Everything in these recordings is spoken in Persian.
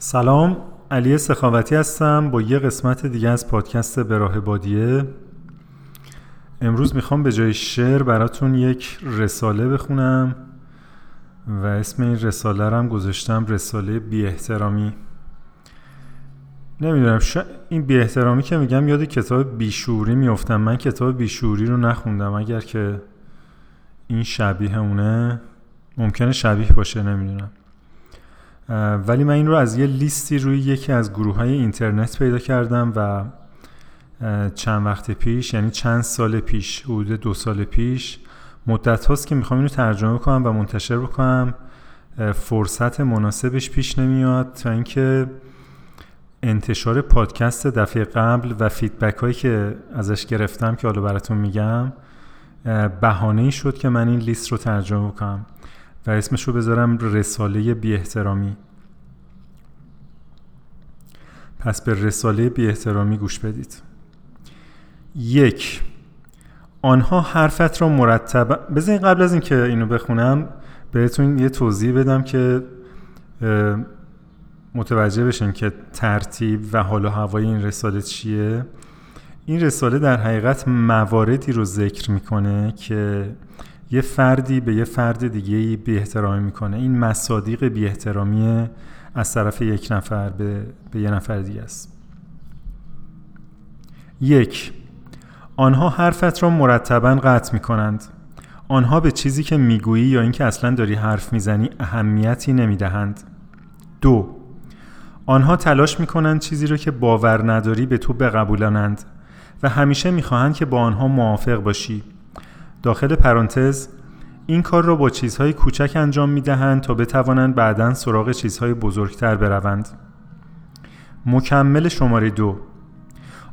سلام علی سخاوتی هستم با یه قسمت دیگه از پادکست به راه بادیه. امروز می‌خوام به جای شعر براتون یک رساله بخونم و اسم این رساله هم گذاشتم رساله بی احترامی. نمی‌دونم شا... این بی احترامی که میگم یاد کتاب بیشوری میفتم من کتاب بیشوری رو نخوندم. اگر که این شبیه اونه ممکنه شبیه باشه نمی‌دونم. ولی من این رو از یه لیستی روی یکی از گروه های اینترنت پیدا کردم و چند وقت پیش یعنی چند سال پیش حدود دو سال پیش مدت هاست که می‌خوام اینو ترجمه کنم و منتشر بکنم. فرصت مناسبش پیش نمیاد تا اینکه انتشار پادکست دفعه قبل و فیدبک هایی که ازش گرفتم که حالا براتون میگم بهانه ای شد که من این لیست رو ترجمه کنم و اسمش رو بذارم رساله بی احترامی پس به رساله بی احترامی گوش بدید. یک آنها حرفت را مرتب بذارین قبل از اینکه اینو بخونم بهتون یه توضیح بدم که متوجه بشین که ترتیب و حال و هوای این رساله چیه. این رساله در حقیقت مواردی رو ذکر می‌کنه که یه فردی به یه فرد دیگه بی احترامی می‌کنه. این مصادیق بی احترامی از طرف یک نفر به, به یه نفر دیگه است. یک آنها حرفت را مرتبا قطع می کنند آنها به چیزی که می‌گویی یا اینکه اصلا داری حرف می‌زنی اهمیتی نمی‌دهند. دو آنها تلاش می‌کنند چیزی را که باور نداری به تو بقبولانند و همیشه می‌خواهند که با آنها موافق باشی. داخل پرانتز این کار را با چیزهای کوچک انجام می دهند تا بتوانند بعدا سراغ چیزهای بزرگتر بروند. مکمل شماره دو.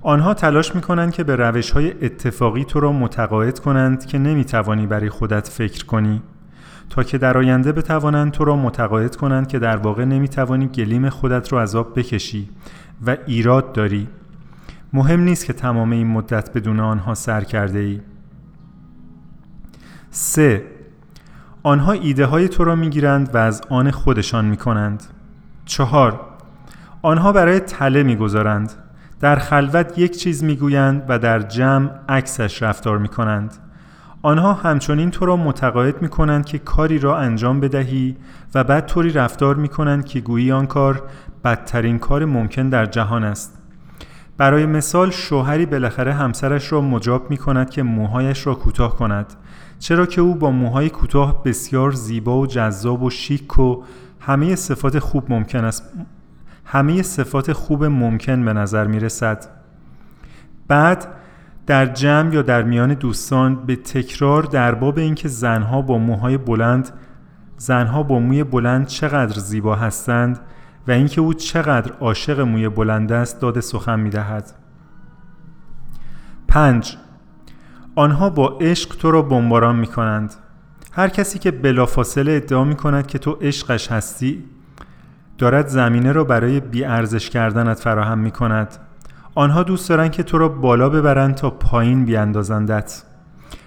آنها تلاش می کنند که به روش های اتفاقی تو را متقاعد کنند که نمی توانی برای خودت فکر کنی. تا که در آینده بتوانند تو را متقاعد کنند که در واقع نمی توانی گلیم خودت را از آب بکشی و ایراد داری. مهم نیست که تمام این مدت بدون آنها سر کرده ای 3. آنها ایده های تو را می گیرند و از آن خودشان می کنند. 4. آنها برای تله می گذارند. در خلوت یک چیز می گویند و در جمع عکسش رفتار می کنند. آنها همچنین تو را متقاعد می کنند که کاری را انجام بدهی و بعد طوری رفتار می کنند که گویی آن کار بدترین کار ممکن در جهان است. برای مثال شوهری بالاخره همسرش را مجاب می کند که موهایش را کوتاه کند چرا که او با موهای کوتاه بسیار زیبا و جذاب و شیک و همه صفات خوب ممکن است همه صفات خوب ممکن به نظر می رسد بعد در جمع یا در میان دوستان به تکرار در باب اینکه زنها با موهای بلند زنها با موی بلند چقدر زیبا هستند و اینکه او چقدر عاشق موی بلند است داده سخن می دهد. 5. آنها با عشق تو را بمباران می کنند. هر کسی که بلافاصله ادعا می کند که تو عشقش هستی دارد زمینه را برای بیارزش کردنت فراهم می کند. آنها دوست دارند که تو را بالا ببرند تا پایین بیاندازندت.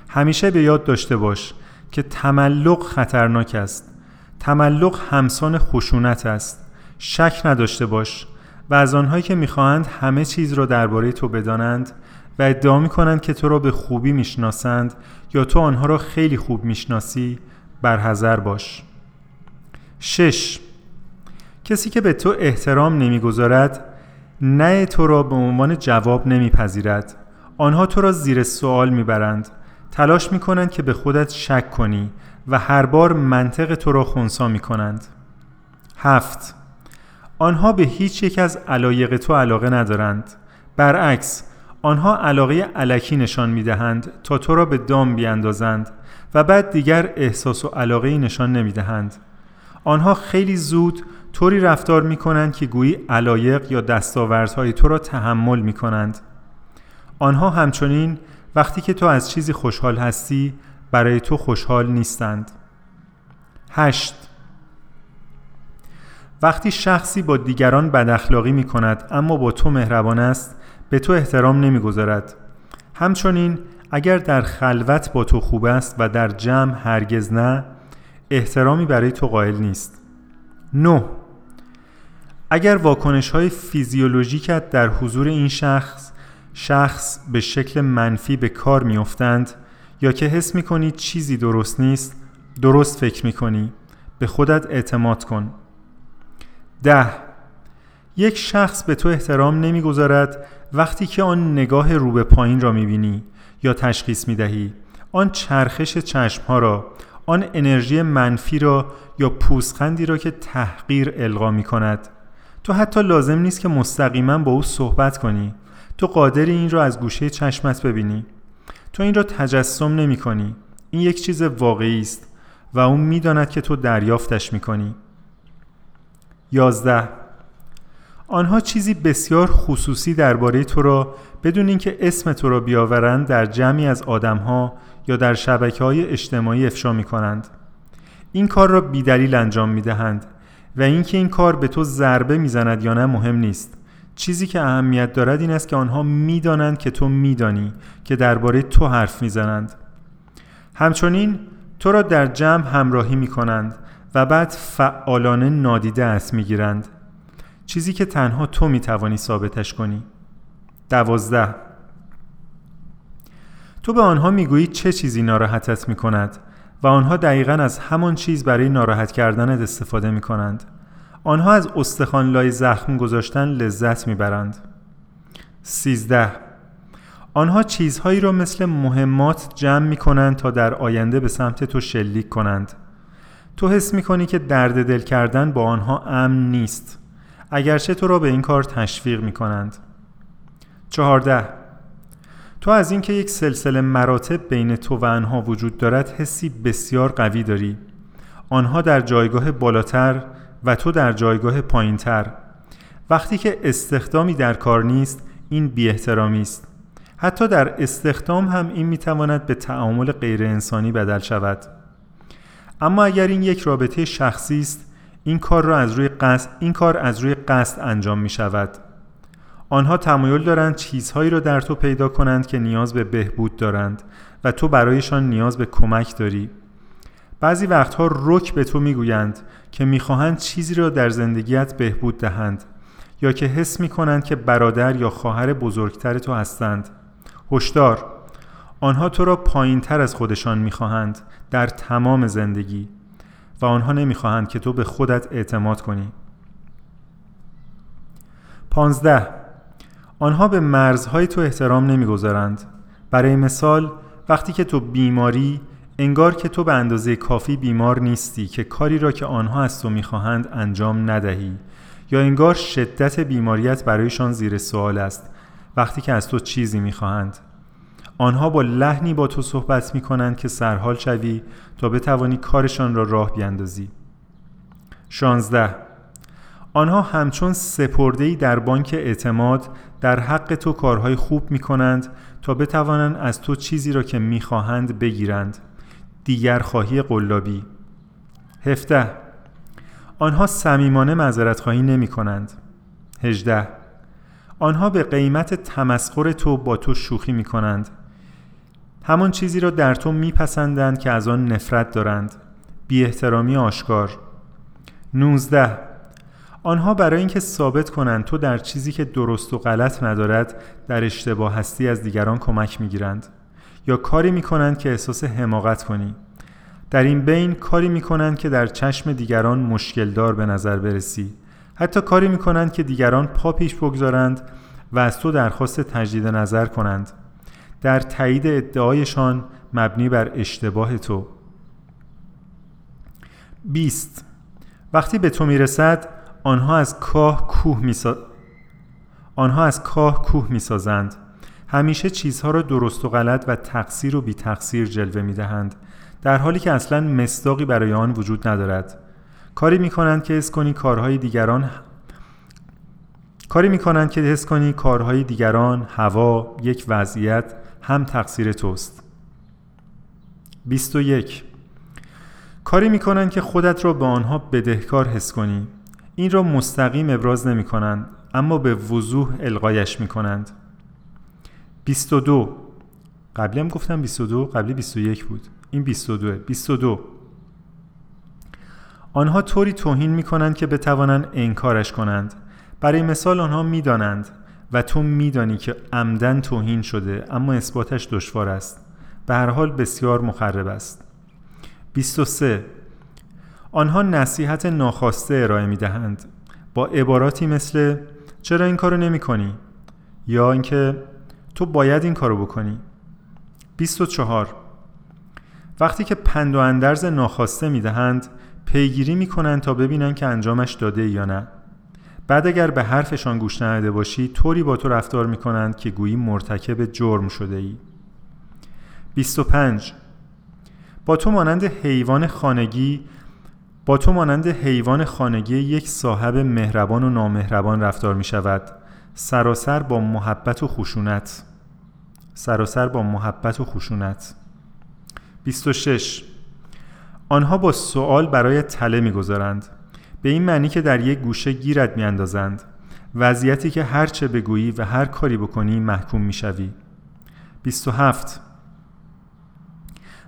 همیشه به یاد داشته باش که تملق خطرناک است. تملق همسان خشونت است. شک نداشته باش و از آنهایی که می‌خواهند همه چیز را درباره تو بدانند و ادعا می کنند که تو را به خوبی می‌شناسند یا تو آنها را خیلی خوب می‌شناسی برحذر باش. 6. کسی که به تو احترام نمی‌گذارد نه تو را به عنوان جواب نمیپذیرد. آنها تو را زیر سوال می‌برند. تلاش می‌کنند که به خودت شک کنی و هر بار منطق تو را خونسا می‌کنند. هفت. آنها به هیچ یک از علایق تو علاقه ندارند. برعکس آنها علاقه علکی نشان می دهند تا تو را به دام بیاندازند و بعد دیگر احساس و علاقه نشان نمی دهند. آنها خیلی زود طوری رفتار می کنند که گویی علایق یا دستاوردهای تو را تحمل می کنند. آنها همچنین وقتی که تو از چیزی خوشحال هستی برای تو خوشحال نیستند. 8. وقتی شخصی با دیگران بد اخلاقی می کند اما با تو مهربان است به تو احترام نمی‌گذارد. همچنین اگر در خلوت با تو خوب است و در جمع هرگز نه احترامی برای تو قائل نیست. 9. اگر واکنش های فیزیولوژیکت در حضور این شخص شخص به شکل منفی به کار میافتند یا که حس می‌کنی چیزی درست نیست درست فکر می‌کنی. به خودت اعتماد کن. ده. یک شخص به تو احترام نمی‌گذارد وقتی که آن نگاه رو به پایین را می‌بینی یا تشخیص می‌دهی. آن چرخش چشمها را آن انرژی منفی را یا پوزخندی را که تحقیر القا می کند تو حتی لازم نیست که مستقیما با او صحبت کنی. تو قادری این را از گوشه چشمت ببینی. تو این را تجسم نمی کنی این یک چیز واقعی است و اون می‌داند که تو دریافتش می کنی یازده آنها چیزی بسیار خصوصی درباره تو را بدون اینکه اسم تو را بیاورند در جمعی از آدمها یا در شبکه های اجتماعی افشا می کنند. این کار را بیدلیل انجام می دهند و اینکه این کار به تو ضربه می‌زند یا نه مهم نیست. چیزی که اهمیت دارد این است که آنها می‌دانند که تو میدانی که درباره تو حرف می‌زنند. همچنین تو را در جمع همراهی می کنند و بعد فعالانه نادیده است می گیرند. چیزی که تنها تو می توانی ثابتش کنی. دوازده تو به آنها می‌گویی چه چیزی ناراحتت می کند و آنها دقیقا از همان چیز برای ناراحت کردنت استفاده می کنند. آنها از استخوان لای زخم گذاشتن لذت می‌برند. سیزده آنها چیزهایی را مثل مهمات جمع می کنند تا در آینده به سمت تو شلیک کنند. تو حس می کنی که درد دل کردن با آنها امن نیست. اگرچه تو را به این کار تشویق می کنند. چهارده. تو از اینکه یک سلسله مراتب بین تو و آنها وجود دارد حسی بسیار قوی داری. آنها در جایگاه بالاتر و تو در جایگاه پایینتر. وقتی که استخدامی در کار نیست این بی احترامی است. حتی در استخدام هم این می‌تواند به تعامل غیر انسانی بدل شود. اما اگر این یک رابطه شخصی است این کار را از روی قصد این کار از روی قصد انجام می شود. آنها تمایل دارند چیزهایی را در تو پیدا کنند که نیاز به بهبود دارند و تو برایشان نیاز به کمک داری. بعضی وقتها رک به تو می‌گویند که می‌خواهند چیزی را در زندگیت بهبود دهند یا که حس می‌کنند که برادر یا خواهر بزرگتر تو هستند. هشدار آنها تو را پایین تر از خودشان می‌خواهند در تمام زندگی. و آنها نمی‌خواهند که تو به خودت اعتماد کنی. پانزده. آنها به مرزهای تو احترام نمی‌گذارند. برای مثال وقتی که تو بیماری انگار که تو به اندازه کافی بیمار نیستی که کاری را که آنها از تو می‌خواهند انجام ندهی یا انگار شدت بیماریت برایشان زیر سوال است وقتی که از تو چیزی می‌خواهند. آنها با لحنی با تو صحبت می کنند که سرحال شوی تا بتوانی کارشان را راه بیندازی 16 آنها همچون سپردهی در بانک اعتماد در حق تو کارهای خوب می کنند تا بتوانند از تو چیزی را که می خواهند بگیرند. دیگر خواهی قلابی. 17 آنها صمیمانه معذرت خواهی نمی کنند 18 آنها به قیمت تمسخر تو با تو شوخی می کنند همان چیزی را در تو میپسندند که از آن نفرت دارند. بی احترامی آشکار. 19 آنها برای اینکه ثابت کنند تو در چیزی که درست و غلط ندارد در اشتباه هستی از دیگران کمک می‌گیرند. یا کاری می‌کنند که احساس حماقت کنی. در این بین کاری می‌کنند که در چشم دیگران مشکلدار به نظر برسی. حتی کاری می‌کنند که دیگران پا پیش بگذارند و از تو درخواست تجدید نظر کنند. در تایید ادعایشان مبنی بر اشتباه تو. 20 وقتی به تو می‌رسد آنها از کاه کوه میسا... آنها از کاه کوه می‌سازند. همیشه چیزها را درست و غلط و تقصیر و بی تقصیر جلوه می دهند در حالی که اصلا مصداقی برای آن وجود ندارد. کاری می کنند که حس کنی کارهای دیگران کاری می کنند که حس کنی کارهای دیگران هوا یک وضعیت هم تقصیر توست. 21 کاری می‌کنند که خودت را به آنها بدهکار حس کنی. این را مستقیم ابراز نمی کنند اما به وضوح القایش می کنند 22 قبلی هم گفتم 22 قبلی 21 بود. این 22 22 آنها طوری توهین می کنند که بتوانند انکارش کنند. برای مثال آنها می‌دانند و تو میدانی که عمدن توهین شده اما اثباتش دشوار است. به هر حال بسیار مخرب است. 23 آنها نصیحت ناخواسته ارائه می دهند با عباراتی مثل چرا این کارو نمی کنی؟ یا اینکه تو باید این کارو بکنی. 24 وقتی که پند و اندرز ناخواسته می دهند پیگیری می کنند تا ببینند که انجامش داده یا نه. بعد اگر به حرفشان گوش نداده باشی طوری با تو رفتار می کنند که گویی مرتکب جرم شده ای 25 با تو مانند حیوان خانگی با تو مانند حیوان خانگی یک صاحب مهربان و نامهربان رفتار می شود سراسر با محبت و خشونت. سراسر با محبت و خشونت. 26 آنها با سوال برای تله می‌گذارند. به این معنی که در یک گوشه گیرت میاندازند. وضعیتی که هر چه بگویی و هر کاری بکنی محکوم می‌شوی. 27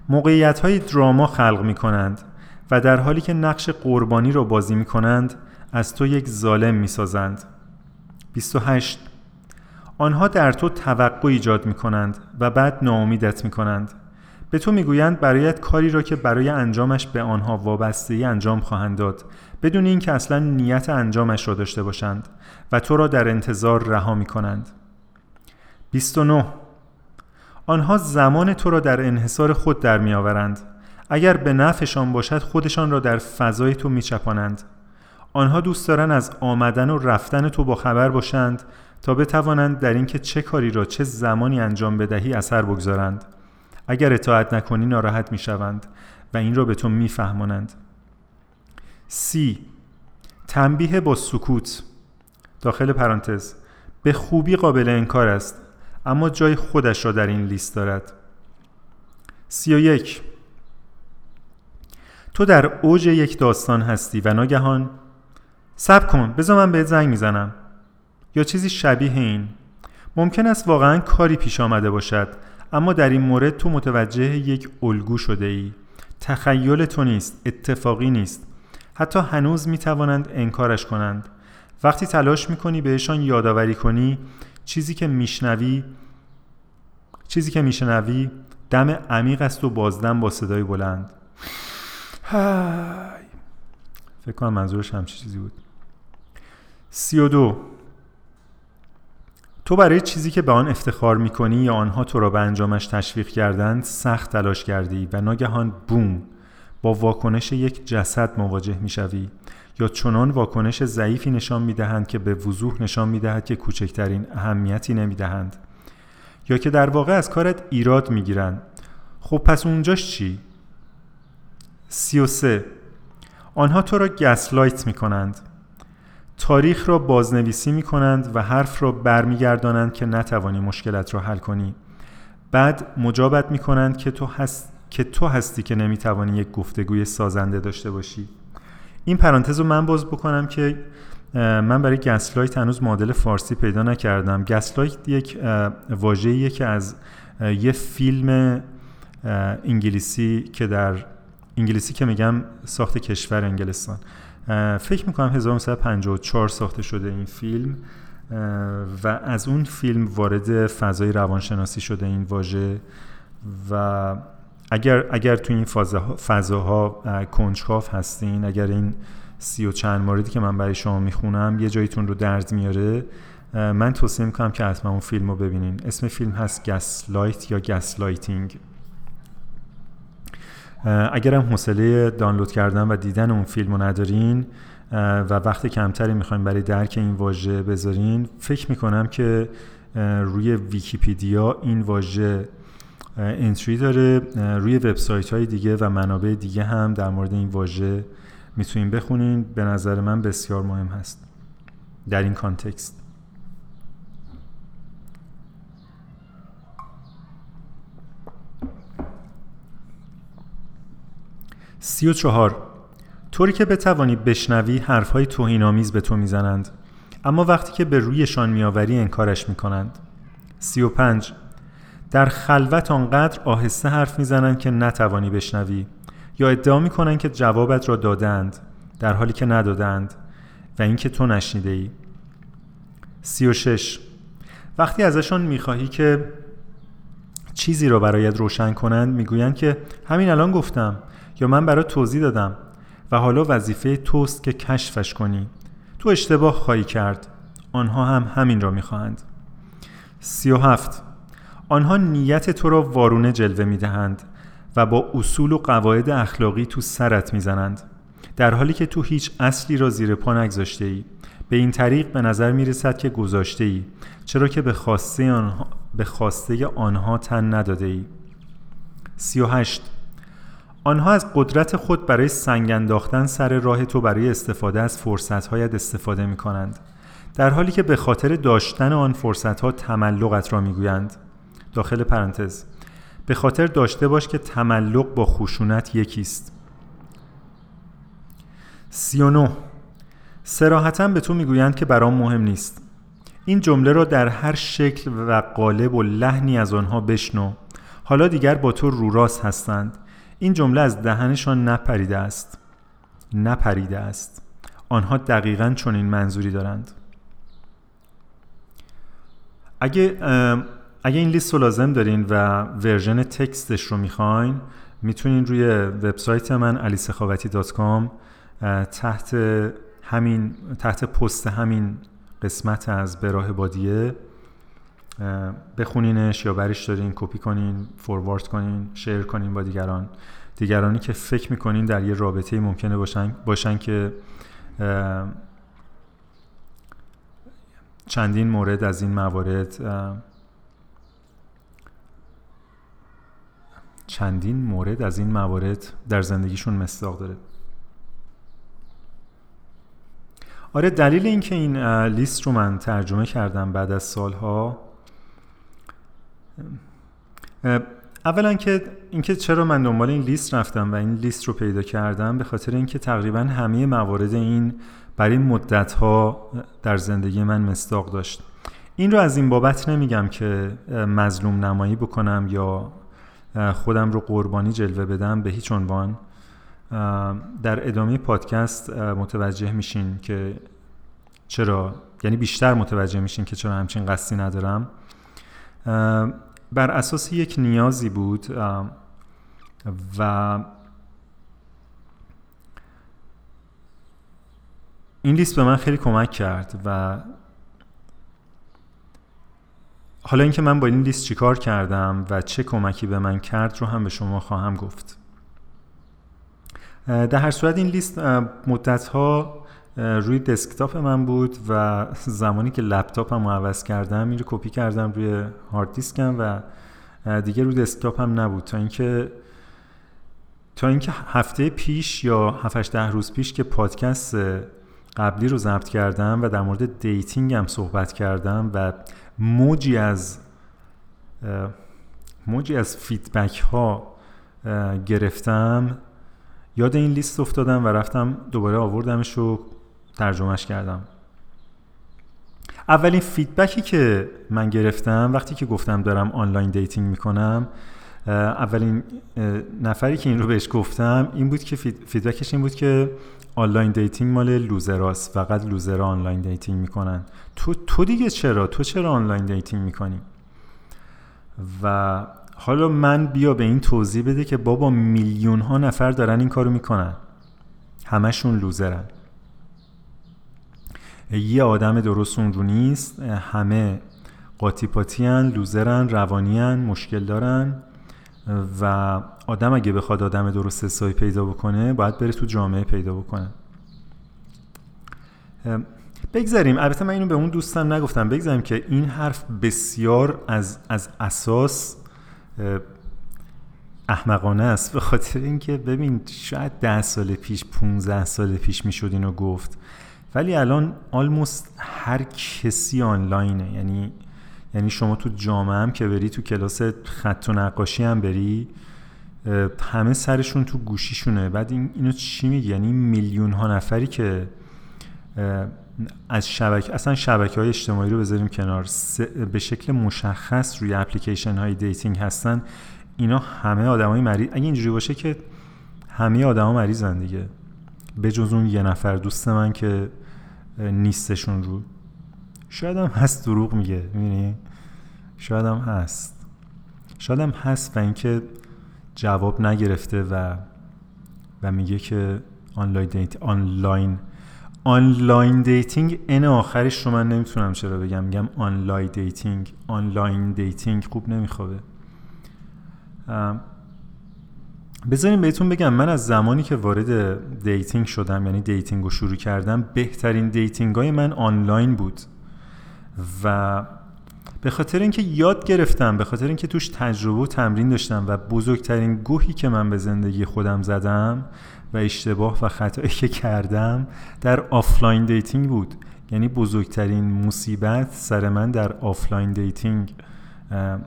موقعیت های دراما خلق می کنند و در حالی که نقش قربانی را بازی می کنند از تو یک ظالم می سازند 28 آنها در تو توقع ایجاد می کنند و بعد ناامیدت می کنند به تو می‌گویند برایت کاری را که برای انجامش به آنها وابسته ای انجام خواهند داد بدون اینکه اصلا نیت انجامش را داشته باشند و تو را در انتظار رها می کنند 29 آنها زمان تو را در انحصار خود در می آورند اگر به نفعشان باشد خودشان را در فضای تو می چپانند آنها دوست دارند از آمدن و رفتن تو با خبر باشند تا بتوانند در اینکه چه کاری را چه زمانی انجام بدهی اثر بگذارند. اگر اطاعت نکنی ناراحت می‌شوند و این را به تو میفهمانند. سی. تنبیه با سکوت. داخل پرانتز به خوبی قابل انکار است اما جای خودش را در این لیست دارد. سی و یک. تو در اوج یک داستان هستی و ناگهان سب کن بذار من بهت زنگ می‌زنم. یا چیزی شبیه این. ممکن است واقعا کاری پیش آمده باشد اما در این مورد تو متوجه یک الگو شده ای. تخیل تو نیست اتفاقی نیست. حتی هنوز می توانند انکارش کنند. وقتی تلاش می کنی بهشان یادآوری کنی چیزی که میشنوی چیزی که میشنوی دم عمیق است و بازدم با صدای بلند. های فکر کنم منظورش همچی چیزی بود. سی و دو. تو برای چیزی که به آن افتخار می‌کنی یا آنها تو را به انجامش تشویق کردند سخت تلاش کردی و ناگهان بوم با واکنش یک جسد مواجه می‌شوی یا چنان واکنش ضعیفی نشان می‌دهند که به وضوح نشان می‌دهد که کوچکترین اهمیتی نمی‌دهند یا که در واقع از کارت ایراد می‌گیرند. خب پس اونجاش چی؟ سی و سه. آنها تو را گسلایت می کنند تاریخ را بازنویسی می کنند و حرف را برمیگردانند که نتوانی مشکلت را حل کنی. بعد مجابت می کنند که تو, هست... که تو هستی که نمی توانی یک گفتگوی سازنده داشته باشی. این پرانتز رو من باز بکنم که من برای گسلایت هنوز مدل فارسی پیدا نکردم. گسلایت یک واژه‌ایه که از یه فیلم انگلیسی که در انگلیسی که میگم ساخت کشور انگلستان. فکر می‌کنم 1954 ساخته شده این فیلم و از اون فیلم وارد فضای روانشناسی شده این واژه و اگر اگر تو این فضاها کنجکاو هستین اگر این سی و چند موردی که من برای شما می‌خونم یه جاییتون رو درد میاره من توصیه می‌کنم که حتما اون فیلم رو ببینین. اسم فیلم هست Gaslight یا gaslighting اگر هم حوصله دانلود کردن و دیدن اون فیلم رو ندارین و وقت کمتری می‌خوایم برای درک این واژه بذارین فکر می‌کنم که روی ویکیپیدیا این واژه entry داره. روی وبسایت های دیگه و منابع دیگه هم در مورد این واژه می‌تونین بخونین. به نظر من بسیار مهم هست در این context. سی و چهار. طوری که بتوانی بشنوی حرفهای توهینآمیز به تو می‌زنند اما وقتی که به رویشان میآوری انکارش می‌کنند. سی و پنج. در خلوت آنقدر آهسته حرف می‌زنند که نتوانی بشنوی یا ادعا می‌کنند که جوابت را دادند در حالی که ندادند و اینکه تو نشنیده ای. 36 وقتی ازشان می‌خواهی که چیزی را برایت روشن کنند می‌گویند که همین الان گفتم یا من برای توضیح دادم و حالا وظیفه توست که کشفش کنی. تو اشتباه خواهی کرد. آنها هم همین را می‌خواهند. سی و هفت. آنها نیت تو را وارونه جلوه می‌دهند و با اصول و قواعد اخلاقی تو سرت می‌زنند. در حالی که تو هیچ اصلی را زیر پا نگذاشته ای به این طریق به نظر می رسد که گذاشته ای چرا که به خواسته آنها, به خواسته آنها تن نداده ای 38 آنها از قدرت خود برای سنگ انداختن سر راه تو برای استفاده از فرصتهایت استفاده می کنند در حالی که به خاطر داشتن آن فرصتها تملقت را می گویند داخل پرانتز. به خاطر داشته باش که تملق با خشونت یکیست. 39 سراحتا به تو می‌گویند که برام مهم نیست. این جمله را در هر شکل و قالب و لحنی از آنها بشنو. حالا دیگر با تو روراست هستند. این جمله از دهنشان نپریده است. نپریده است. آنها دقیقا این منظوری دارند. اگه اگه این لیست رو لازم دارین و ورژن تکستش رو می‌خواین می‌تونین روی وبسایت من alisekhawati.com تحت همین تحت پست همین قسمت از براه بادیه بخونینش یا برش دارین کپی کنین فوروارد کنین شیر کنین با دیگران. دیگرانی که فکر می‌کنین در یه رابطه ممکنه باشن, باشن که چندین مورد از این موارد چندین مورد از این موارد در زندگیشون مصداق داره. آره دلیل اینکه این لیست رو من ترجمه کردم بعد از سالها اولا که اینکه چرا من دنبال این لیست رفتم و این لیست رو پیدا کردم به خاطر اینکه تقریبا همه موارد این برای مدت ها در زندگی من مستاق داشت. این رو از این بابت نمیگم که مظلوم نمایی بکنم یا خودم رو قربانی جلوه بدم به هیچ عنوان. در ادامه پادکست متوجه میشین که چرا یعنی بیشتر متوجه میشین که چرا همچین قصدی ندارم. بر اساس یک نیازی بود و این لیست به من خیلی کمک کرد و حالا اینکه من با این لیست چیکار کردم و چه کمکی به من کرد رو هم به شما خواهم گفت. در هر صورت این لیست مدت ها روی desktop من بود و زمانی که لپتاپم رو عوض کردم این رو کپی کردم روی hard disk م و دیگه روی desktop هم نبود. تا اینکه تا اینکه هفته پیش یا 7 ده روز پیش که پادکست قبلی رو ضبط کردم و در مورد dating هم صحبت کردم و موجی از موجی از feedback ها گرفتم. یاد این لیست افتادم و رفتم دوباره آوردمش رو ترجمهش کردم. اولین feedback ی که من گرفتم وقتی که گفتم دارم online dating می‌کنم اولین نفری که این رو بهش گفتم این بود که feedback ش این بود که online dating مال loser هاست. فقط loser ها online dating می‌کنن. تو تو دیگه چرا؟ تو چرا online dating می‌کنی؟ و حالا من بیا به این توضیح بده که بابا میلیون ها نفر دارن این کارو می‌کنن. همشون loser ن. یه آدم درست اون نیست. همه قاطی پاتی هن، loser ن روانی هن، مشکل دارن. و آدم اگه بخواد آدم درست حسابی پیدا بکنه باید بره تو جامعه پیدا بکنه. بگذاریم. البته من اینو به اون دوستم نگفتم. بگذاریم که این حرف بسیار از, از اساس احمقانه است. به خاطر اینکه ببین شاید ده سال پیش 15 سال پیش می‌شد اینو گفت. ولی الان آلموست هر کسی آنلاینه. یعنی یعنی شما تو جامعه هم که بری تو کلاس خط و نقاشی هم بری همه سرشون تو گوشیشونه. بعد این اینو چی میگی؟ یعنی میلیون ها نفری که از شبکه اصلا شبکه های اجتماعی رو بذاریم کنار به شکل مشخص روی اپلیکیشن های dating هستن اینا همه آدمای مریض اگه اینجوری باشه که همه آدما مریضن دیگه. به جز اون یه نفر دوست من که نیستشون رو. شاید هم هست دروغ میگه می‌بینی؟ شاید هم هست. شاید هم هست و اینکه جواب نگرفته و و میگه که online date online online dating اون آخرش رو من نمی‌تونم چرا بگم. میگم online dating online dating خوب نمیخوابه. بذاریم بهتون بگم من از زمانی که وارد dating شدم یعنی dating رو شروع کردم بهترین dating های من آنلاین بود. و به خاطر اینکه یاد گرفتم به خاطر اینکه توش تجربه و تمرین داشتم و بزرگترین گوهی که من به زندگی خودم زدم و اشتباه و خطایی که کردم در offline dating بود. یعنی بزرگترین مصیبت سر من در offline dating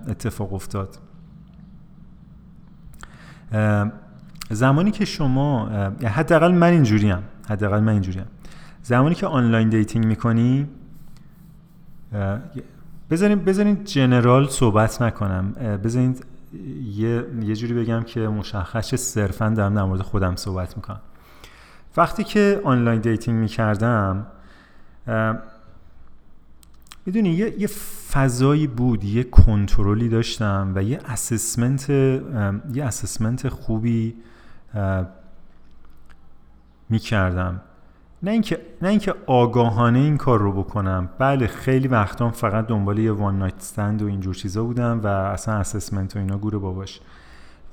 اتفاق افتاد. زمانی که شما حداقل من اینجوریم حداقل من اینجوریم. زمانی که online dating می‌کنی بذارین بذارین general صحبت نکنم. بذارین یه یه جوری بگم که مشخص صرفا دارم در مورد خودم صحبت می‌کنم. وقتی که online dating می‌کردم می‌دونی یه،, یه فضایی بود یه کنترلی داشتم و یه assessment یه assessment خوبی می‌کردم. نه اینکه نه اینکه آگاهانه این کار رو بکنم. بله خیلی وقتام فقط دنبال یه one night stand و اینجور چیزا بودم و اصلا assessment و اینا گوره باباش.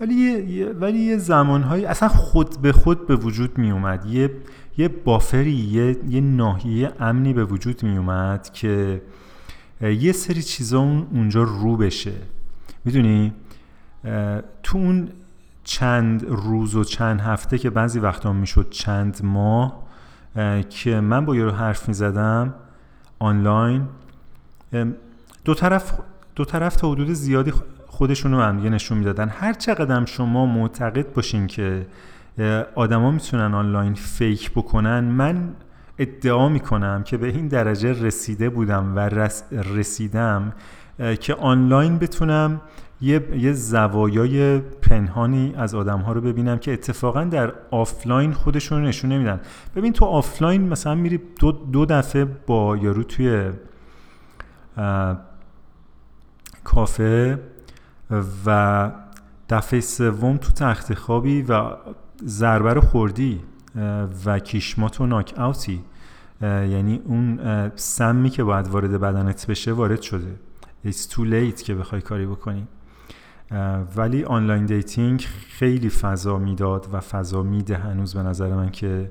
ولی یه ولی یه زمانهایی اصلا خود به خود به وجود می اومد یه یه بافری یه یه ناحیه امنی به وجود می اومد که یه سری چیزا اونجا رو بشه. می‌دونی؟ تو اون چند روز و چند هفته که بعضی وقتا می‌شد چند ماه که من با یارو حرف می زدم آنلاین دو طرف دو طرف تا حدود زیادی خودشون رو هم نشون می‌دادن. هر چقدر شما معتقد باشین که آدما می‌تونن online fake بکنن من ادعا می‌کنم که به این درجه رسیده بودم و رسیدم که آنلاین بتونم یه, یه زوایای پنهانی از آدم ها رو ببینم که اتفاقا در آفلاین خودشون نشون نمیدن. ببین تو آفلاین مثلا میری دو, دو دفعه با یارو توی کافه و دفعه سوم تو تخت خوابی و ضربه خوردی و کیشمات و knock out ی. یعنی اون سمی که باید وارد بدنت بشه وارد شده. It's too late که بخوای کاری بکنی. ولی online dating خیلی فضا می‌داد و فضا میده هنوز به نظر من که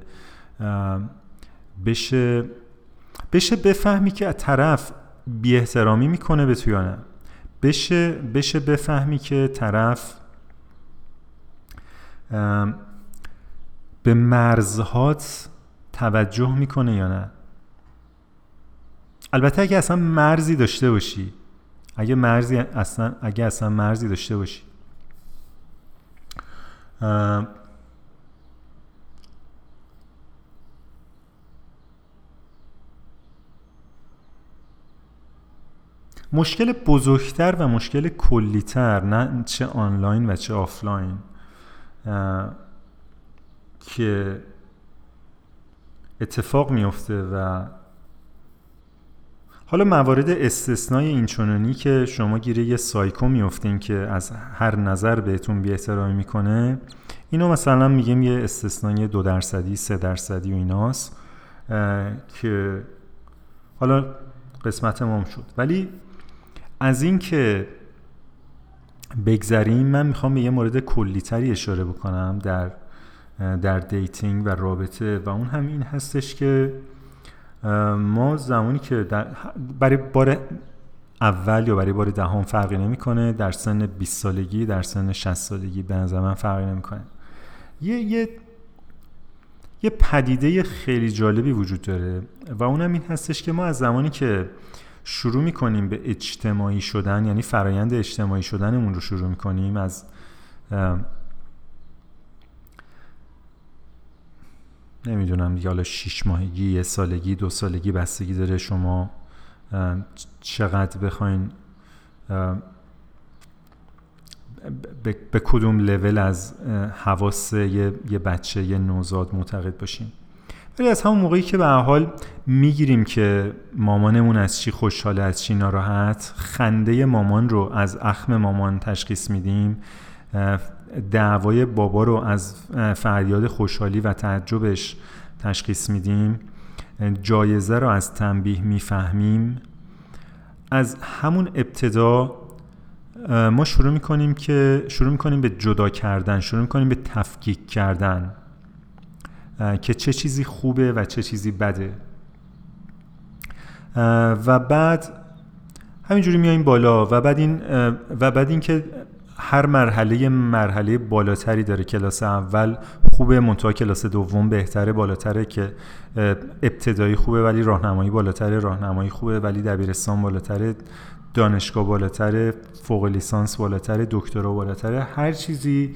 بشه بشه بفهمی که طرف بی احترامی می‌کنه به تو یا نه. بشه بشه بفهمی که طرف به مرزهات توجه می‌کنه یا نه. البته اگه اصلا مرزی داشته باشی اگه مرزی اصلا اگه اصلا مرزی داشته باشی. مشکل بزرگتر و مشکل کلیتر نه چه آنلاین و چه آفلاین که اتفاق میفته و حالا موارد استثنای اینچنانی که شما گیره یه سایکو میفتین که از هر نظر بهتون بی احترامی می‌کنه اینو مثلا میگیم یه استثنای دو درصدی سه درصدی و ایناست که حالا قسمت مام شد. ولی از این که بگذریم من می‌خوام به یه مورد کلیتری اشاره بکنم در در dating و رابطه و اون هم این هستش که ما زمانی که برای بار اول یا برای بار دهم فرقی نمی‌کنه در سن 20 سالگی در سن 60 سالگی به نظر من فرقی نمی‌کنه. یه یه یه پدیده خیلی جالبی وجود داره و اونم این هستش که ما از زمانی که شروع می‌کنیم به اجتماعی شدن یعنی فرایند اجتماعی شدنمون رو شروع می‌کنیم از نمی‌دونم دیگه حالا شیش ماهگی یه سالگی دو سالگی بستگی داره شما چقدر بخواین به کدوم لول از حواس یه, بچه یه نوزاد معتقد باشیم ولی از همون موقعی که به حال می‌گیریم که مامانمون از چی خوشحاله از چی ناراحت خنده مامان رو از اخم مامان تشخیص میدیم دعوای بابا رو از فریاد خوشحالی و تعجبش تشخیص میدیم. جایزه رو از تنبیه می‌فهمیم. از همون ابتدا ما شروع می‌کنیم که شروع می‌کنیم به جدا کردن شروع می‌کنیم به تفکیک کردن که چه چیزی خوبه و چه چیزی بده. و بعد همینجوری میایم بالا و بعد این و بعد اینکه هر مرحله مرحله بالاتری داره کلاس اول. خوبه منتها کلاس دوم بهتره بالاتره که ابتدایی خوبه ولی راهنمایی بالاتره راهنمایی خوبه ولی دبیرستان بالاتره دانشگاه بالاتره فوق لیسانس بالاتره دکترا بالاتره. هر چیزی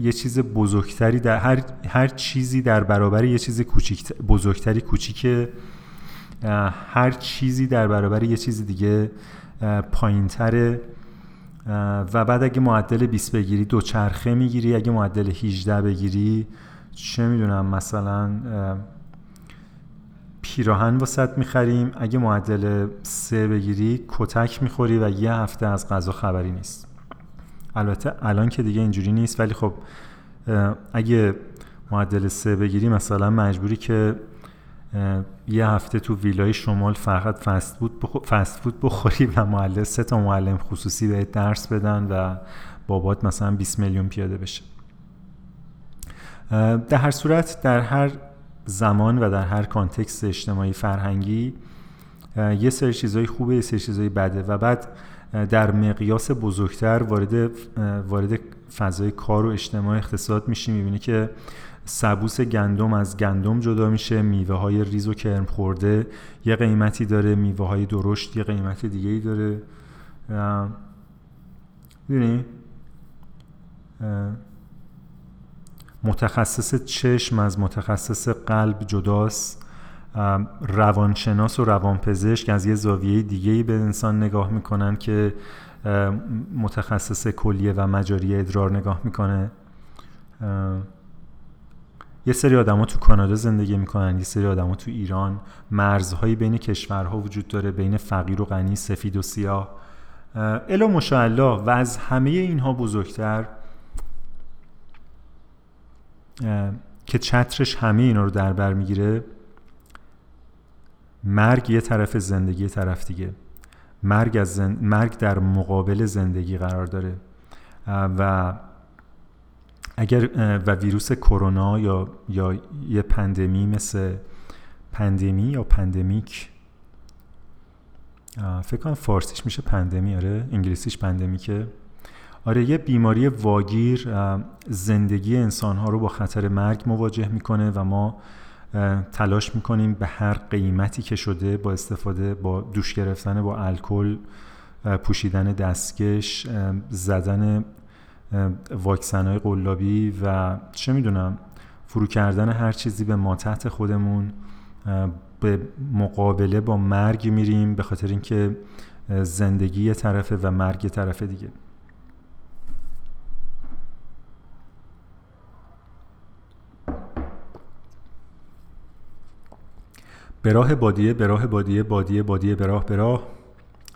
یه چیز بزرگتری در هر, هر چیزی در برابر یه چیز کوچیک بزرگتری کوچیکه هر چیزی در برابر یه چیز دیگه پایینتره. و بعد اگه معدل 20 بگیری دو چرخه می‌گیری اگه معدل 18 بگیری چه می‌دونم مثلا پیراهن واسط می‌خریم. اگه معدل 3 بگیری کتک می‌خوری و یه هفته از غذا خبری نیست. البته الان که دیگه اینجوری نیست ولی خب اگه معدل 3 بگیری مثلا مجبوری که یه هفته تو ویلای شمال فقط فست فود, فست فود بخوری و معلم سه تا معلم خصوصی بهت درس بدن و بابات مثلا 20 میلیون پیاده بشه. در هر صورت در هر زمان و در هر context اجتماعی فرهنگی یه سری چیزای خوبه یه سری چیزای بده و بعد در مقیاس بزرگتر وارد وارد فضای کار و اجتماع اقتصاد میشی می‌بینی که سبوس گندم از گندم جدا میشه میوه های ریز و کرم خورده یه قیمتی داره میوه های درشت یه قیمت دیگه ای داره ببینی متخصص چشم از متخصص قلب جداست. روانشناس و روانپزشک از یه زاویه دیگه ای به انسان نگاه می‌کنن که متخصص کلیه و مجاری ادرار نگاه می‌کنه. یه سری آدما تو کانادا زندگی می‌کنن یه سری آدما تو ایران. مرزهایی بین کشورها وجود داره بین فقیر و غنی سفید و سیاه. الا مشاءالله و از همه اینها بزرگتر که چترش همه اینا رو در بر می‌گیره مرگ یه طرف زندگی طرف دیگه. مرگ, از مرگ در مقابل زندگی قرار داره. و اگر و ویروس کرونا یا یا یه پندمی مثل پندمی یا pandemic فکر کنم فارسیش میشه پندمی آره انگلیسیش پندمیکه. آره یه بیماری واگیر زندگی انسان ها رو با خطر مرگ مواجه می‌کنه و ما تلاش می‌کنیم به هر قیمتی که شده با استفاده با دوش گرفتن با الکل پوشیدن دستکش زدن واکسن های قلابی و چه می‌دونم فرو کردن هر چیزی به ما تحت خودمون به مقابله با مرگ میریم به خاطر اینکه زندگی یه طرفه و مرگ یه طرف دیگه. به راه بادیه به راه بادیه بادیه بادیه به راه به راه.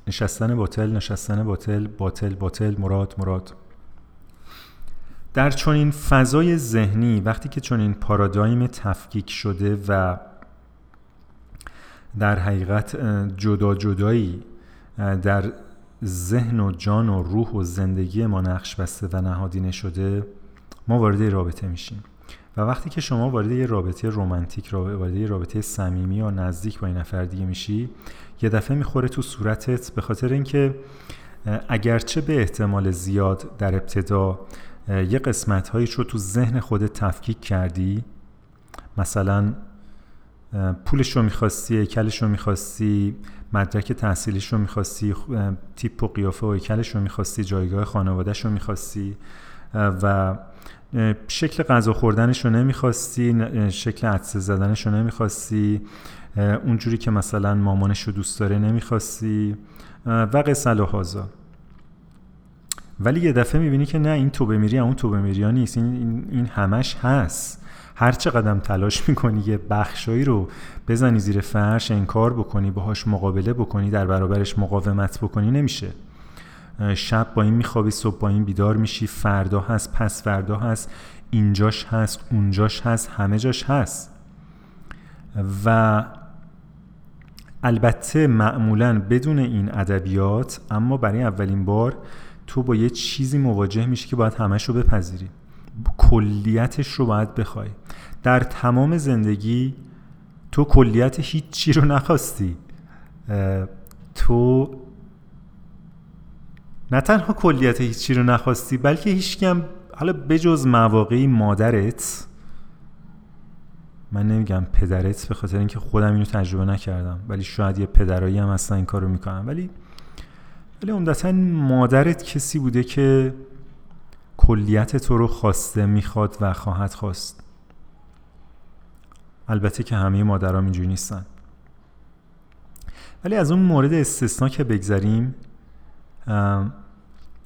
نشستن باطل نشستن باطل باطل باطل. مراد مراد. در چنین فضای ذهنی وقتی که چنین پارادایم تفکیک شده و در حقیقت جدا جدایی در ذهن و جان و روح و زندگی ما نقش بسته و نهادینه شده ما وارد رابطه میشیم. و وقتی که شما وارد یه رابطه رمانتیک وارد یه رابطه صمیمی یا نزدیک با این نفر دیگه میشی یه دفعه می‌خوره تو صورتت به خاطر اینکه اگرچه به احتمال زیاد در ابتدا یه قسمت هایی رو تو ذهن خودت تفکیک کردی؟ مثلا پولش رو می‌خواستی ایکلش رو می‌خواستی مدرک تحصیلیش رو می‌خواستی تیپ و قیافه و ایکلش رو می‌خواستی جایگاه خانوادهش رو می‌خواستی و شکل غذا خوردنش رو نمی‌خواستی شکل عدسه زدنش رو نمی‌خواستی اونجوری که مثلا مامانش رو دوست داره نمی‌خواستی و و هازا ولی یه دفعه می‌بینی که نه این تو بمیری اون تو بمیری نیست. این, این, همش هست. هر چقدر تلاش می‌کنی یه بخشایی رو بزنی زیر فرش انکار بکنی باهاش مقابله بکنی در برابرش مقاومت بکنی نمیشه. شب با این میخوابی صبح با این بیدار میشی فردا هست پس فردا هست اینجاش هست اونجاش هست همه جاش هست. و البته معمولا بدون این ادبیات اما برای اولین بار تو با یه چیزی مواجه میشی که باید همش رو بپذیری. کلیتش رو باید بخوای. در تمام زندگی تو کلیت هیچ چی رو نخواستی. تو نه تنها کلیت هیچی رو نخواستی بلکه هیچ هم حالا بجز مواقعی مادرت من نمیگم پدرت به خاطر اینکه خودم اینو تجربه نکردم ولی شاید یه پدرایی هم اصلا این کارو می‌کنن. ولی ولی عمدتا مادرت کسی بوده که کلیت تو رو خواسته می‌خواد و خواهد خواست. البته که همه مادرام اینجوری نیستن. ولی از اون مورد استثنا که بگذریم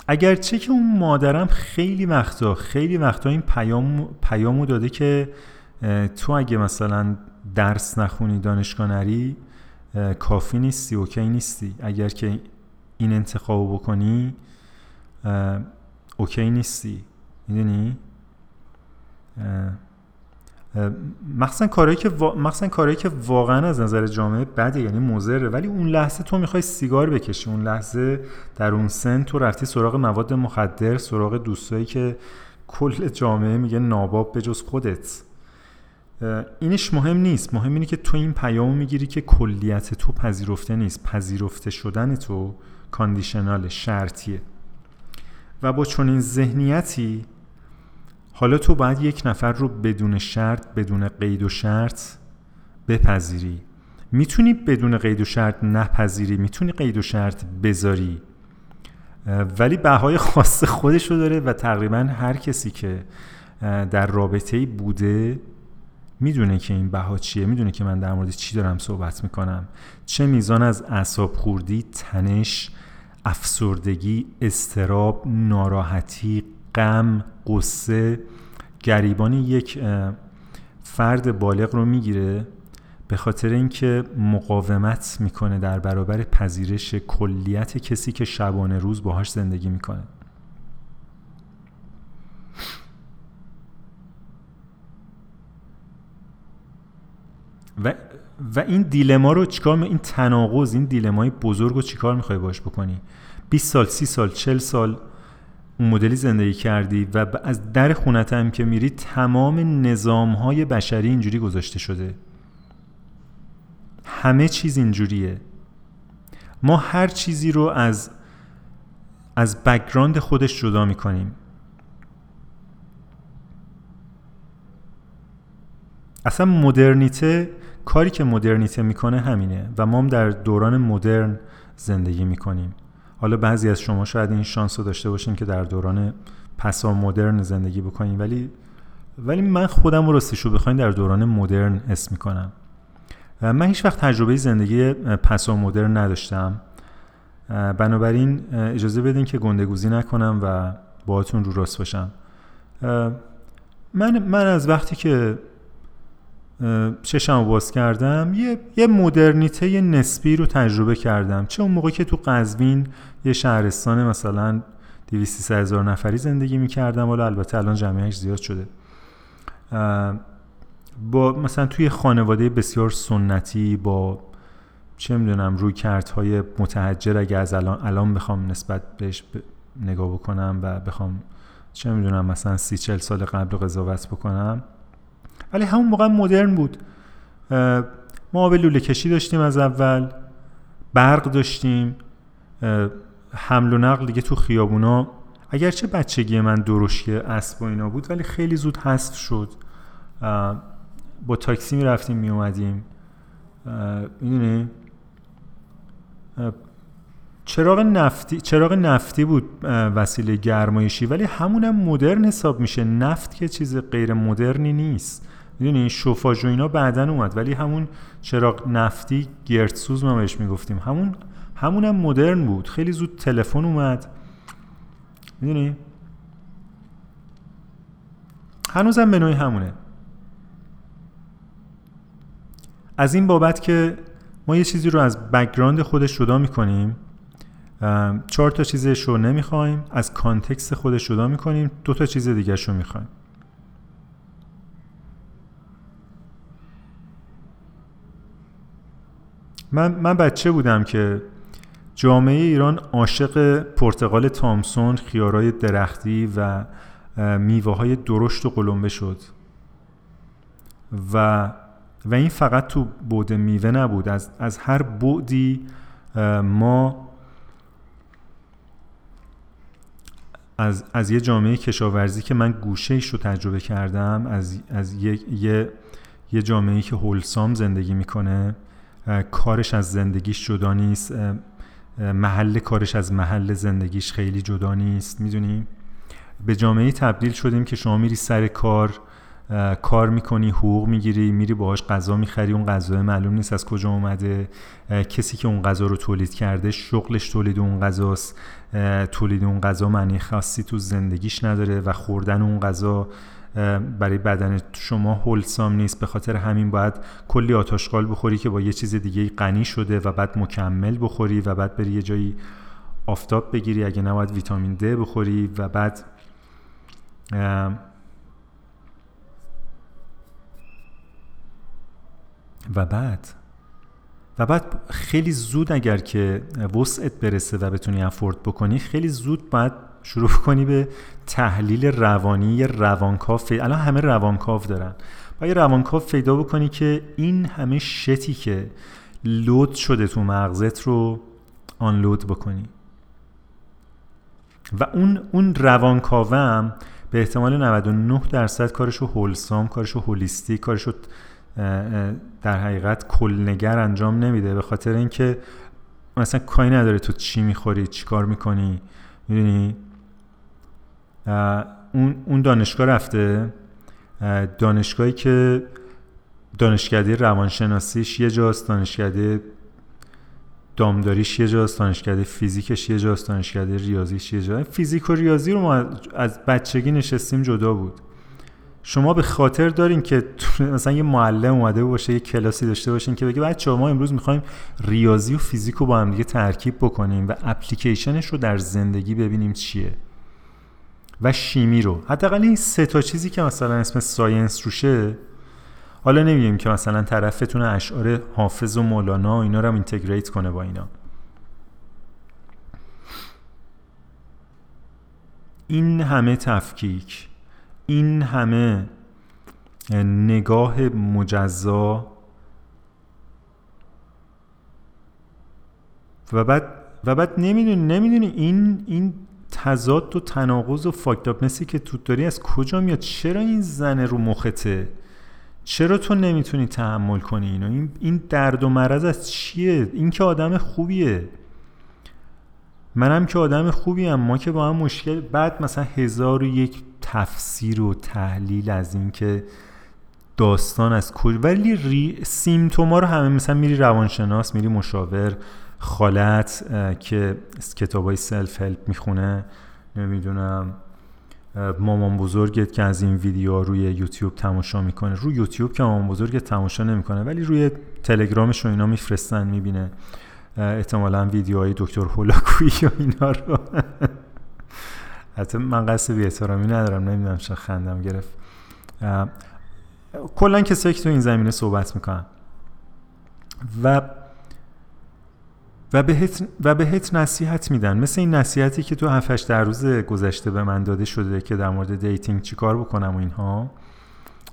اگرچه که اون مادرم خیلی وقتا خیلی وقتا این پیام پیامو داده که تو اگه مثلا درس نخونی دانشگاه نری کافی نیستی اوکی نیستی. اگر که این انتخاب بکنی اوکی نیستی می‌دونی؟ مخصوصا کارهایی که کارهایی که واقعا از نظر جامعه بده یعنی مضره. ولی اون لحظه تو می‌خوای سیگار بکشی اون لحظه در اون سن تو رفتی سراغ مواد مخدر سراغ دوستایی که کل جامعه میگه ناباب به جز خودت. اینش مهم نیست. مهم اینه که تو این پیامو می‌گیری که کلیت تو پذیرفته نیست. پذیرفته شدن تو کاندیشنال شرطیه. و با چنین ذهنیتی حالا تو باید یک نفر رو بدون شرط بدون قید و شرط بپذیری. می‌تونی بدون قید و شرط نپذیری می‌تونی قید و شرط بذاری. ولی بهای خاص خودش رو داره و تقریبا هر کسی که در رابطه بوده می‌دونه که این بها چیه می‌دونه که من در مورد چی دارم صحبت می‌کنم. چه میزان از اعصاب خوردی تنش افسردگی استراب ناراحتی غم قصه گریبان یک فرد بالغ رو می‌گیره به خاطر اینکه مقاومت می‌کنه در برابر پذیرش کلیت کسی که شبانه روز باهاش زندگی می‌کنه. و, و این دیلما رو چیکار این تناقض این دیلمای بزرگ رو چیکار می‌خوای باش بکنی؟ 20 سال 30 سال 40 سال اون مدلی زندگی کردی و از در خونت هم که میری تمام نظام های بشری اینجوری گذاشته شده. همه چیز اینجوریه. ما هر چیزی رو از از بکگراند خودش جدا می‌کنیم. اصلا مدرنیته کاری که مدرنیته می‌کنه همینه و ما هم در دوران مدرن زندگی می‌کنیم. حالا بعضی از شما شاید این شانس رو داشته باشین که در دوران پسا مدرن زندگی بکنین ولی ولی من خودم رو راستش رو بخواین در دوران مدرن حس می‌کنم. من هیچ وقت تجربه زندگی پسا مدرن نداشتم. بنابراین اجازه بدین که گندگوزی نکنم و باهاتون رو راست باشم. من, من از وقتی که چشم باز کردم یه, یه مدرنیته نسبی رو تجربه کردم. چه اون موقع که تو قزوین یه شهرستان مثلا 200 هزار نفری زندگی می‌کردم ولی البته الان جمعیش زیاد شده. با مثلا توی خانواده بسیار سنتی با چه می‌دونم روی های متحجر اگه از الان الان بخوام نسبت بهش نگاه بکنم و بخوام چه می‌دونم مثلا سی چل سال قبل قضاوت بکنم. ولی همون موقع مدرن بود. ما به لوله کشی داشتیم از اول برق داشتیم حمل و نقل دیگه تو خیابونا. اگرچه بچگی من درشی اسب و اینا بود ولی خیلی زود حذف شد. با تاکسی می رفتیم می اومدیم. می‌دونی؟ چراغ نفتی چراغ نفتی بود وسیله گرمایشی ولی همونم مدرن حساب میشه. نفت که چیز غیر مدرنی نیست. می‌دونی شوفاژ و اینا بعدا اومد. ولی همون چراغ نفتی گردسوز ما بهش می‌گفتیم. همون همونم مدرن بود. خیلی زود تلفن اومد. می‌دونی؟ هنوزم به نوعی همونه. از این بابت که ما یه چیزی رو از background خودش جدا می‌کنیم چهار تا چیزش رو نمی‌خوایم از context خودش جدا می‌کنیم دو تا چیز دیگه رو می‌خوایم. من, من بچه بودم که جامعه ایران عاشق پرتقال تامسون خیارای درختی و میوه های درشت و قلمبه شد. و و این فقط تو بود میوه نبود. از, از هر بعدی ما از, از یه جامعه کشاورزی که من گوشه ایش رو تجربه کردم از, از یه, یه, یه جامعه که هولسام زندگی می‌کنه کارش از زندگیش جدا نیست. محل کارش از محل زندگیش خیلی جدا نیست. می‌دونی؟ به جامعه تبدیل شدیم که شما میری سر کار کار می‌کنی حقوق می‌گیری میری باهاش غذا می‌خری اون غذا معلوم نیست از کجا اومده. کسی که اون غذا رو تولید کرده شغلش تولید اون غذاست. تولید اون غذا معنی خاصی تو زندگیش نداره و خوردن اون غذا برای بدن شما هولسام نیست. به خاطر همین باید کلی آتاشقال بخوری که با یه چیز دیگه غنی شده و بعد مکمل بخوری و بعد بری یه جایی آفتاب بگیری. اگه نباید ویتامین د بخوری و بعد و بعد و بعد خیلی زود اگر که وسعت برسه و بتونی افورد بکنی خیلی زود باید شروع کنی به تحلیل روانی روانکاو الان همه روانکاو دارن. با یه روانکاو پیدا بکنی که این همه شتی که لود شده تو مغزت رو آنلود بکنی. و اون اون روانکاوم به احتمال 99 درصد کارشو هولسام کارشو هولیستی کارشو در حقیقت کلنگر انجام نمیده به خاطر اینکه مثلا کاری نداره تو چی می‌خوری چی کار می‌کنی می‌دونی؟ اون اون دانشگاه رفته. دانشگاهی که دانشکده روانشناسیش یه جاست دانشکده دامداریش یه جاست دانشکده فیزیکش یه جاست دانشکده ریاضیش یه جاست فیزیک و ریاضی رو ما از بچگی نشستیم جدا بود. شما به خاطر دارین که مثلا یه معلم اومده باشه یه کلاسی داشته باشین که بگه بچه ما امروز می‌خوایم ریاضی و فیزیک رو با هم دیگه ترکیب بکنیم و اپلیکیشنش رو در زندگی ببینیم چیه. و شیمی رو. حداقل این سه تا چیزی که مثلا اسم science روشه حالا نمیگیم که مثلا طرفتون اشعار حافظ و مولانا و اینا رو هم integrate کنه با اینا. این همه تفکیک این همه نگاه مجزا و بعد و بعد نمی‌دونی نمی‌دونی این این تضاد و تناقض و فاکتاپنسی که تو داری از کجا میاد؟ چرا این زنه رو مخته؟ چرا تو نمی‌تونی تحمل کنی اینو؟ این این درد و مرض از چیه؟ این که آدم خوبیه. منم که آدم خوبیم. ما که با هم مشکل بعد مثلا هزار و یک تفسیر و تحلیل از اینکه داستان از کجا ولی ری... سیمتوما رو همه مثلا میری روانشناس میری مشاور خالت که کتاب های سلف هلپ می‌خونه. نمی‌دونم مامان بزرگت که از این ویدیو روی یوتیوب تماشا می‌کنه. روی یوتیوب که مامان بزرگت تماشا نمی‌کنه ولی روی تلگرامش رو اینا میفرستن می‌بینه. احتمالا ویدیوهای دکتر هولاکویی و اینا رو. حتی من قصد بی ندارم نمی‌دونم چه خندم گرفت. کلا کسایی که تو این زمینه صحبت می‌کنن. و و بهت, و بهت نصیحت میدن. مثل این نصیحتی که تو 7 در روز گذشته به من داده شده که در مورد dating چیکار بکنم و اینها.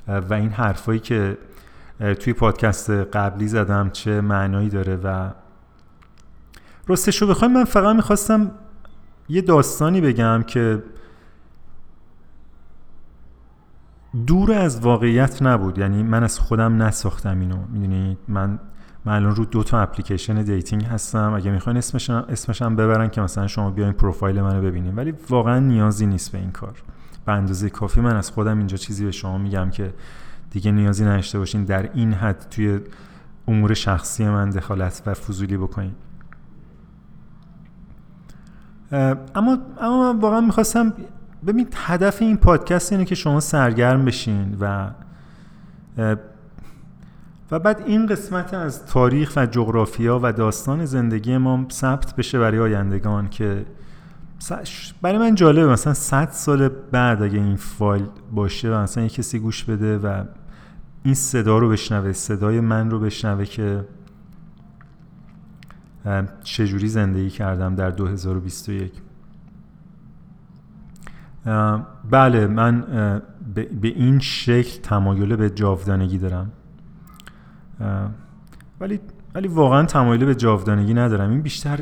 و این حرفایی که توی پادکست قبلی زدم چه معنایی داره و راستش رو بخوایم من فقط می‌خواستم یه داستانی بگم که دور از واقعیت نبود. یعنی من از خودم نساختم اینو. می‌دونید؟ من من الان رو دو تا اپلیکیشن dating هستم. اگه می‌خواین اسمش اسمشم ببرم که مثلا شما بیاین پروفایل منو ببینین. ولی واقعا نیازی نیست به این کار. به اندازه کافی من از خودم اینجا چیزی به شما میگم که دیگه نیازی نداشته باشین. در این حد توی امور شخصی من دخالت و فضولی بکنین. اما اما من واقعا می‌خواستم ببین هدف این پادکست اینه که شما سرگرم بشین و و بعد این قسمت از تاریخ و جغرافیا و داستان زندگی ما ثبت بشه برای آیندگان که برای من جالبه مثلا 100 سال بعد اگه این فایل باشه و مثلا یه کسی گوش بده و این صدا رو بشنوه صدای من رو بشنوه که چجوری زندگی کردم در 2021 بله من به این شکل تمایل به جاودانگی دارم. ولی ولی واقعا تمایل به جاودانگی ندارم. این بیشتر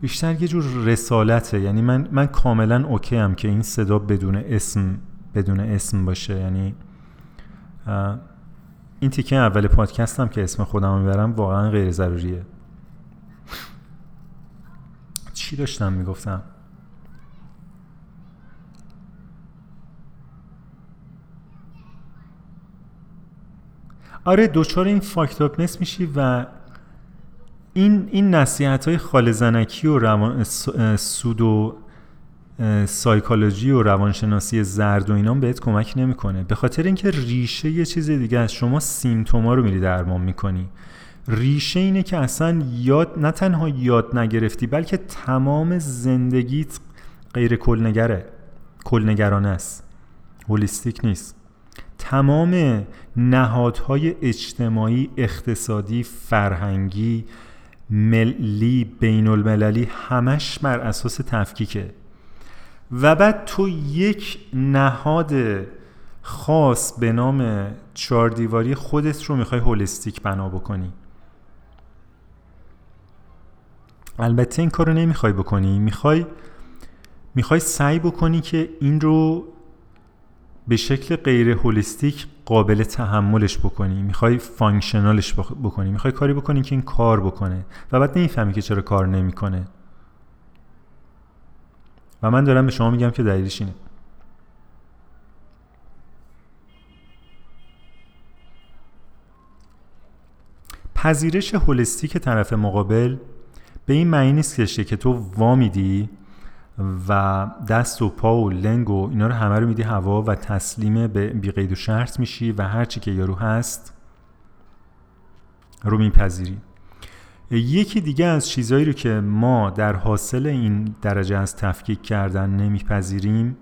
بیشتر یه جور رسالته. یعنی من من کاملا اوکی هم که این صدا بدون اسم بدون اسم باشه. یعنی این تیکه اول پادکستم که اسم خودم می‌برم واقعا غیر ضروریه چی داشتم می‌گفتم؟ آره دوچار این فاکتاپنس میشی و این این نصیحت های خال زنکی و روان سود و سایکولوژی و روانشناسی زرد و اینا بهت کمک نمی‌کنه. به خاطر اینکه ریشه یه چیز دیگه است. شما سیمتوما رو میری درمان می‌کنی. ریشه اینه که اصلا یاد نه تنها یاد نگرفتی بلکه تمام زندگیت غیر کلنگره کلنگرانه است. هولیستیک نیست. تمام نهادهای اجتماعی اقتصادی فرهنگی ملی بین المللی همش بر اساس تفکیکه. و بعد تو یک نهاد خاص به نام چاردیواری خودت رو می‌خوای هولستیک بنا بکنی. البته این کار رو نمی‌خوای بکنی. می‌خوای می‌خوای سعی بکنی که این رو به شکل غیر هولیستیک قابل تحملش بکنی. می‌خوای فانکشنالش بکنی. می‌خوای کاری بکنی که این کار بکنه. و بعد نمی‌فهمی که چرا کار نمی‌کنه. و من دارم به شما میگم که دلیلش اینه. پذیرش هولستیک طرف مقابل به این معنی نیست که تو وامیدی. و دست و پا و لنگ و اینا رو همه رو میدی هوا و تسلیم به بیقید و شرط میشی و هرچی که یارو هست رو میپذیری. یکی دیگه از چیزهایی رو که ما در حاصل این درجه از تفکیک کردن نمیپذیریم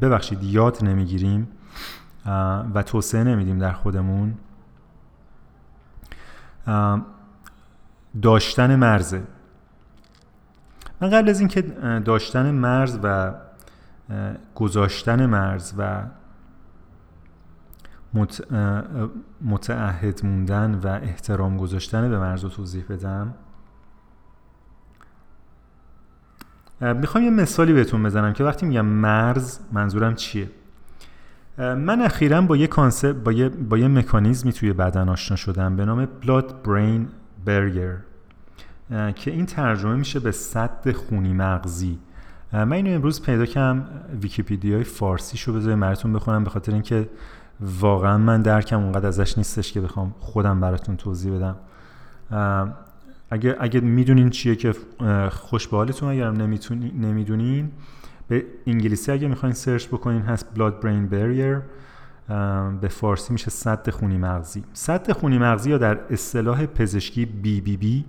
ببخشید یاد نمی‌گیریم و توسعه نمیدیم در خودمون داشتن مرزه. من قبل از اینکه داشتن مرز و گذاشتن مرز و متعهد موندن و احترام گذاشتن به مرز رو توضیح بدم. می‌خوام یه مثالی بهتون بزنم که وقتی میگم مرز منظورم چیه؟ من اخیرا با یه concept با یه, با یه مکانیزمی توی بدن آشنا شدم به نام blood brain barrier. که این ترجمه میشه به سد خونی مغزی من اینو امروز پیدا کردم ویکیپیدیای فارسی شو بذارم براتون بخونم به خاطر اینکه واقعا من درکم اونقدر ازش نیستش که بخوام خودم براتون توضیح بدم. اگه اگه می‌دونین چیه که خوش به حالتون اگرم نمی‌دونین به انگلیسی اگه می‌خواین سرچ بکنین هست blood brain barrier. به فارسی میشه صد خونی مغزی صد خونی مغزی یا در اصطلاح پزشکی بی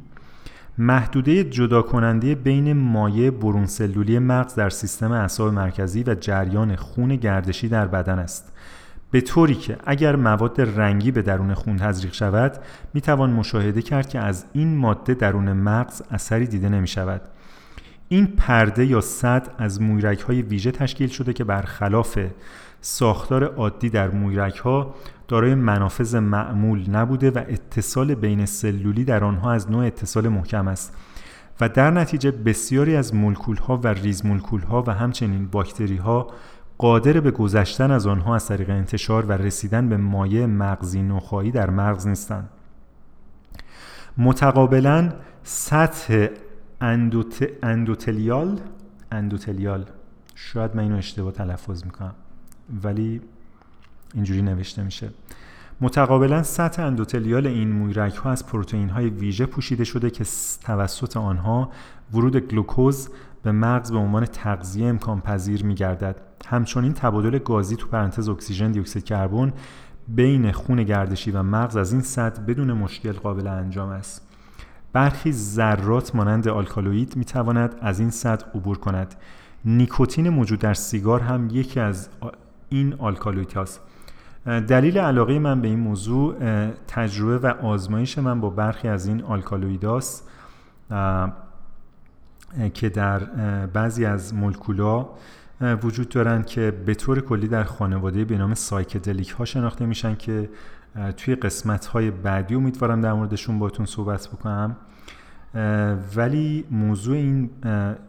محدوده جدا کننده بین مایع برون سلولی مغز در سیستم اعصاب مرکزی و جریان خون گردشی در بدن است. به طوری که اگر مواد رنگی به درون خون تزریق شود می توان مشاهده کرد که از این ماده درون مغز اثری دیده نمی شود این پرده یا صد از مویرک های ویژه تشکیل شده که برخلاف ساختار عادی در مویرک ها دارای منافذ معمول نبوده و اتصال بین سلولی در آنها از نوع اتصال محکم است و در نتیجه بسیاری از مولکول ها و ریز مولکول ها و همچنین باکتری ها قادر به گذشتن از آنها از طریق انتشار و رسیدن به مایع مغزی نخایی در مغز نیستند. متقابلا سطح اندوت... اندوتلیال اندوتلیال. شاید من اینو اشتباه تلفظ می‌کنم ولی اینجوری نوشته میشه. متقابلا سطح اندوتلیال این مویرک ها از پروتئین های ویژه پوشیده شده که توسط آنها ورود گلوکوز به مغز به عنوان تغذیه امکان پذیر می گردد همچنین تبادل گازی تو پرانتز اکسیژن دی اکسید کربن بین خون گردشی و مغز از این سطح بدون مشکل قابل انجام است. برخی ذرات مانند آلکالوئید می تواند از این سطح عبور کند. نیکوتین موجود در سیگار هم یکی از این آلکالوئید هاست دلیل علاقه من به این موضوع تجربه و آزمایش من با برخی از این آلکالویداست که در بعضی از مولکولا وجود دارند که به طور کلی در خانواده به نام psychedelic ها شناخته میشن که توی قسمت های بعدی امیدوارم در موردشون باتون صحبت بکنم. ولی موضوع این,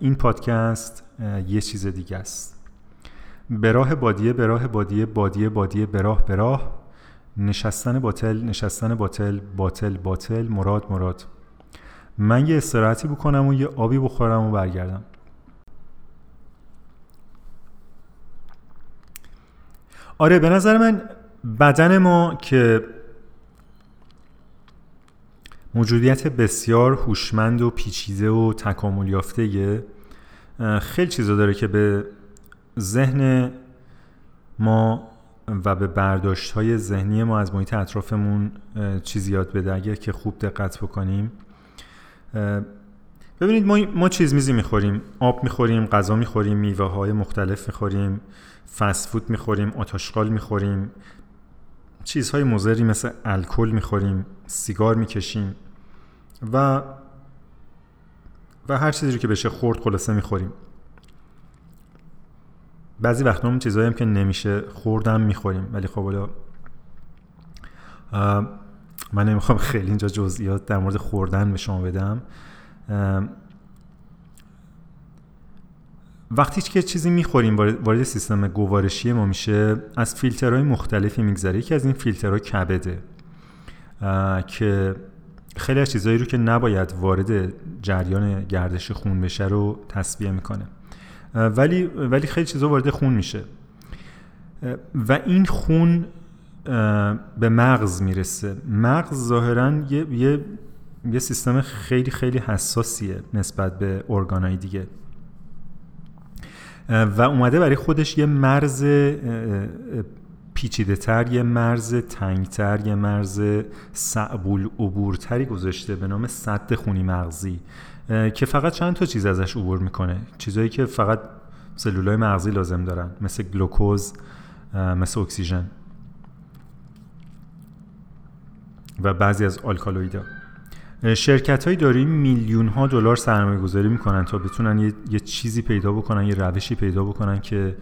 این پادکست یه چیز دیگه است. به راه بادیه به راه بادیه بادیه بادیه به راه به راه نشستن باطل نشستن باطل باطل باطل. مراد مراد. من یه استراحتی بکنم و یه آبی بخورم و برگردم. آره به نظر من بدن ما که موجودیت بسیار هوشمند و پیچیده و تکامل یافته خیلی چیزا داره که به ذهن ما و به برداشت های ذهنی ما از محیط اطرافمون چیزی یاد بده. اگر که خوب دقت بکنیم ببینید ما, ما چیز میزی می‌خوریم. آب می‌خوریم غذا می‌خوریم میوه های مختلف می‌خوریم فست فود می‌خوریم آتاشقال می‌خوریم. چیزهای مضری مثل الکل می‌خوریم سیگار می‌کشیم و و هر چیزی که بشه خورد خلاصه می‌خوریم. بعضی وقتا اون چیزهایی هم که نمیشه خوردم می‌خوریم. ولی خب حالا من نمی‌خوام خیلی اینجا جزئیات در مورد خوردن به شما بدم. وقتی که چیزی می‌خوریم وارد سیستم گوارشی ما میشه از فیلترهای مختلفی میگذره. یکی از این فیلترها کبده که خیلی از چیزهایی رو که نباید وارد جریان گردش خون بشه رو تصویه می‌کنه. ولی ولی خیلی چیزا وارد خون میشه. و این خون به مغز می‌رسه. مغز ظاهرا یه،, یه،, یه سیستم خیلی خیلی حساسیه نسبت به ارگانهای دیگه. و اومده برای خودش یه مرز پیچیده تر یه مرز تنگتر یه مرز سعبول عبورتری گذاشته به نام صد خونی مغزی. که فقط چند تا چیز ازش عبور می‌کنه. چیزهایی که فقط سلولای مغزی لازم دارن مثل گلوکوز مثل اکسیژن و بعضی از آلکالویدا شرکت های داری میلیون ها دلار سرمایه گذاری می‌کنن تا بتونن یه،, یه چیزی پیدا بکنن یه روشی پیدا بکنن که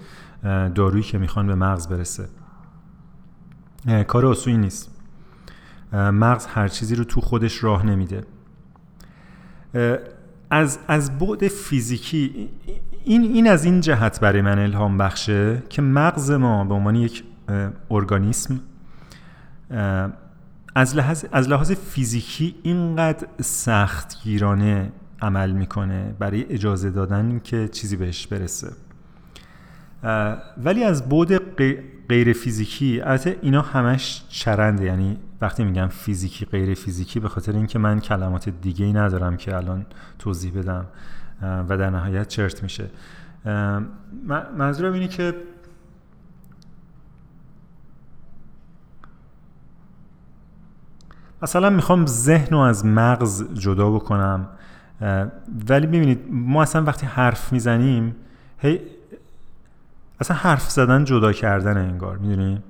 دارویی که می‌خوان به مغز برسه. کار آسونی نیست. مغز هر چیزی رو تو خودش راه نمیده. از از بعد فیزیکی این این از این جهت برای من الهام بخشه که مغز ما به عنوان یک ارگانیسم از لحاظ, از لحاظ فیزیکی اینقدر سختگیرانه عمل می‌کنه برای اجازه دادن که چیزی بهش برسه. ولی از بود غیر فیزیکی البته اینا همش چرنده یعنی وقتی میگم فیزیکی غیر فیزیکی به خاطر اینکه من کلمات دیگه ای ندارم که الان توضیح بدم و در نهایت چرت میشه. منظورم اینه که مثلا می‌خوام ذهن رو از مغز جدا بکنم ولی ببینید ما اصلا وقتی حرف می‌زنیم هی اصلا حرف زدن جدا کردن انگار می‌دونی؟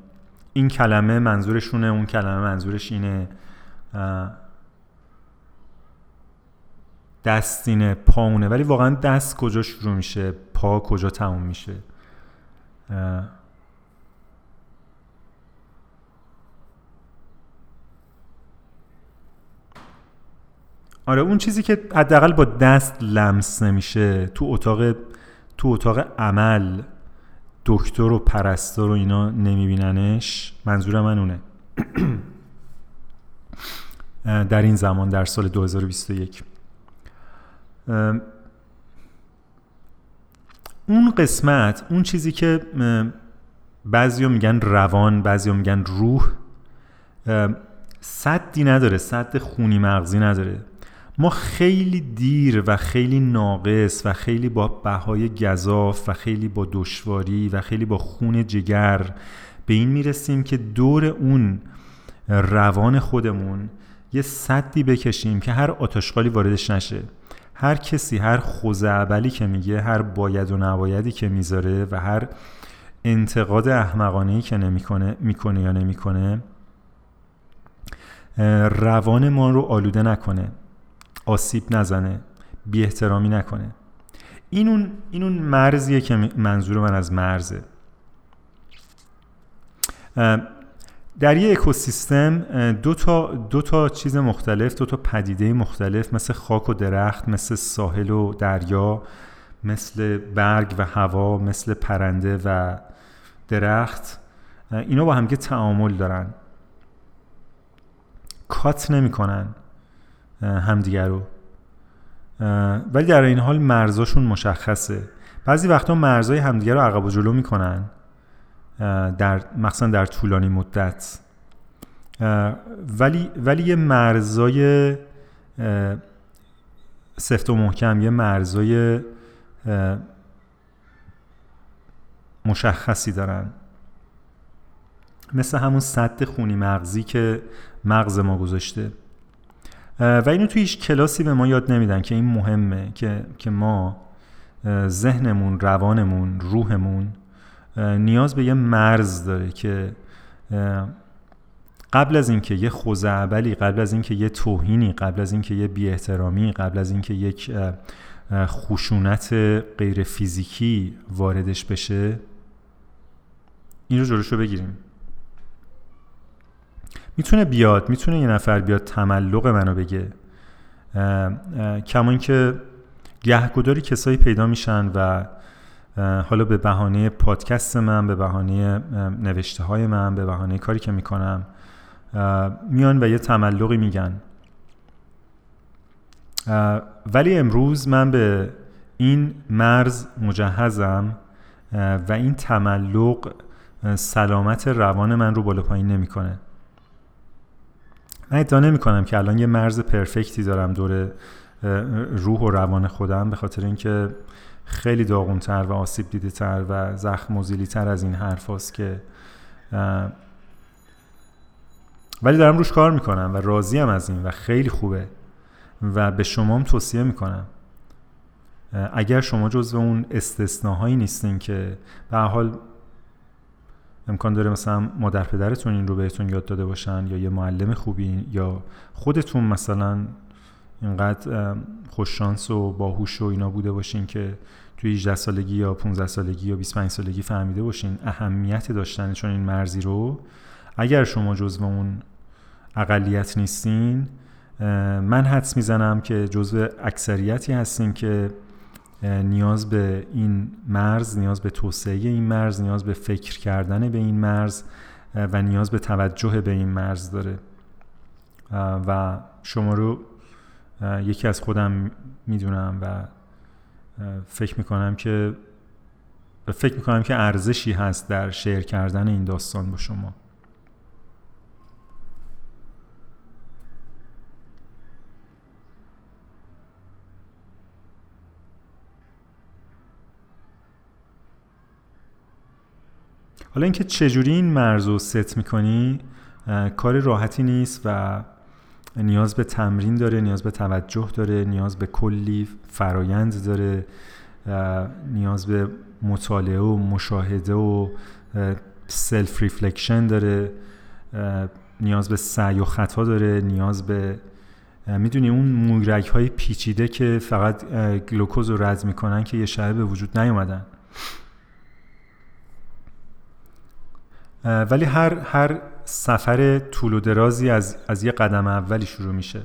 این کلمه منظورشونه اون کلمه منظورش اینه دستینه پاونه ولی واقعا دست کجا شروع میشه پا کجا تموم میشه؟ آره اون چیزی که حداقل با دست لمس نمیشه تو اتاق تو اتاق عمل. دکتر و پرستار و اینا نمیبیننش؟ منظور من اونه. در این زمان در سال 2021 اون قسمت اون چیزی که بعضی میگن روان بعضی میگن روح صدی نداره صد خونی مغزی نداره. ما خیلی دیر و خیلی ناقص و خیلی با بهای گذاف و خیلی با دشواری و خیلی با خون جگر به این می‌رسیم که دور اون روان خودمون یه صدی بکشیم که هر آتشقالی واردش نشه. هر کسی هر خوزعبلی که میگه هر باید و نبایدی که می‌ذاره و هر انتقاد احمقانه که نمی‌کنه می‌کنه یا نمی‌کنه روان ما رو آلوده نکنه. آسیب نزنه بی احترامی نکنه. این اون, این اون مرزیه که منظور من از مرزه. در یه اکوسیستم دو تا, دو تا چیز مختلف دو تا پدیده مختلف مثل خاک و درخت مثل ساحل و دریا مثل برگ و هوا مثل پرنده و درخت اینا با همگه تعامل دارن. کات نمی‌کنن. همدیگر رو. ولی در این حال مرزاشون مشخصه. بعضی وقتا مرزای همدیگر رو عقب و جلو می‌کنن در مخصوصا در طولانی مدت. ولی ولی یه مرزای سفت و محکم یه مرزای مشخصی دارن. مثل همون صد خونی مغزی که مغز ما گذاشته. و اینو توی هیچ کلاسی به ما یاد نمیدن که این مهمه که, که ما ذهنمون روانمون روحمون نیاز به یه مرز داره که قبل از اینکه یه خوزعبلی قبل از اینکه یه توهینی قبل از اینکه یه بی احترامی قبل از اینکه یک خشونت غیر فیزیکی واردش بشه این رو جلوشو بگیریم. می‌تونه بیاد می‌تونه یه نفر بیاد تملق منو بگه. کما که گهگداری کسایی پیدا میشن و حالا به بهانه پادکست من به بهانه نوشته های من به بهانه کاری که می‌کنم میان و یه تملقی میگن. ولی امروز من به این مرز مجهزم و این تملق سلامت روان من رو بالا پایین نمی‌کنه. من ادعا نمی کنم که الان یه مرز پرفکتی دارم دور روح و روان خودم به خاطر اینکه خیلی داغونتر و آسیب دیده تر و زخم تر از این حرف که ولی دارم روش کار می‌کنم و راضیم از این و خیلی خوبه و به شما هم توصیه می‌کنم. اگر شما جزو اون استثناهایی نیستین که به حال امکان داره مثلا مادر پدرتون این رو بهتون یاد داده باشن یا یه معلم خوبی یا خودتون مثلا اینقدر خوششانس و باهوش و اینا بوده باشین که توی 18 سالگی یا 15 سالگی یا 25 سالگی فهمیده باشین اهمیت داشتن چون این مرزی رو. اگر شما جزو اون اقلیت نیستین من حدس می‌زنم که جزو اکثریتی هستین که نیاز به این مرز نیاز به توسعه این مرز نیاز به فکر کردن به این مرز و نیاز به توجه به این مرز داره. و شما رو یکی از خودم می‌دونم و فکر می‌کنم که فکر می‌کنم که ارزشی هست در شعر کردن این داستان با شما. حالا اینکه چجوری این مرز رو ست می‌کنی کار راحتی نیست و نیاز به تمرین داره نیاز به توجه داره نیاز به کلی فرایند داره نیاز به مطالعه و مشاهده و self reflection داره نیاز به سعی و خطا داره نیاز به می‌دونی اون مویرگ های پیچیده که فقط گلوکوز رو رد می‌کنن که یه شبه به وجود نیومدن. ولی هر هر سفر طول و درازی از, از یه قدم اولی شروع میشه.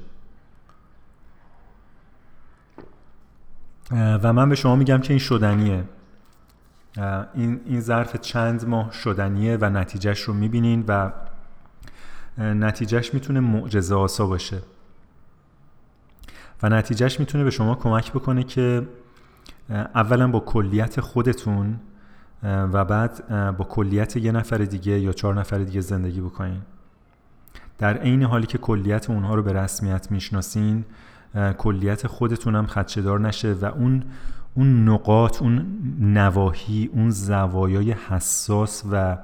و من به شما میگم که این شدنیه. این, این ظرف چند ماه شدنیه و نتیجهش رو می‌بینین و نتیجهش می‌تونه معجزه آسا باشه. و نتیجهش می‌تونه به شما کمک بکنه که اولا با کلیت خودتون و بعد با کلیت یه نفر دیگه یا چهار نفر دیگه زندگی بکنین. در عین حالی که کلیت اونها رو به رسمیت می‌شناسین کلیت خودتون هم خدشدار نشه و اون اون نقاط اون نواحی اون زوایای حساس و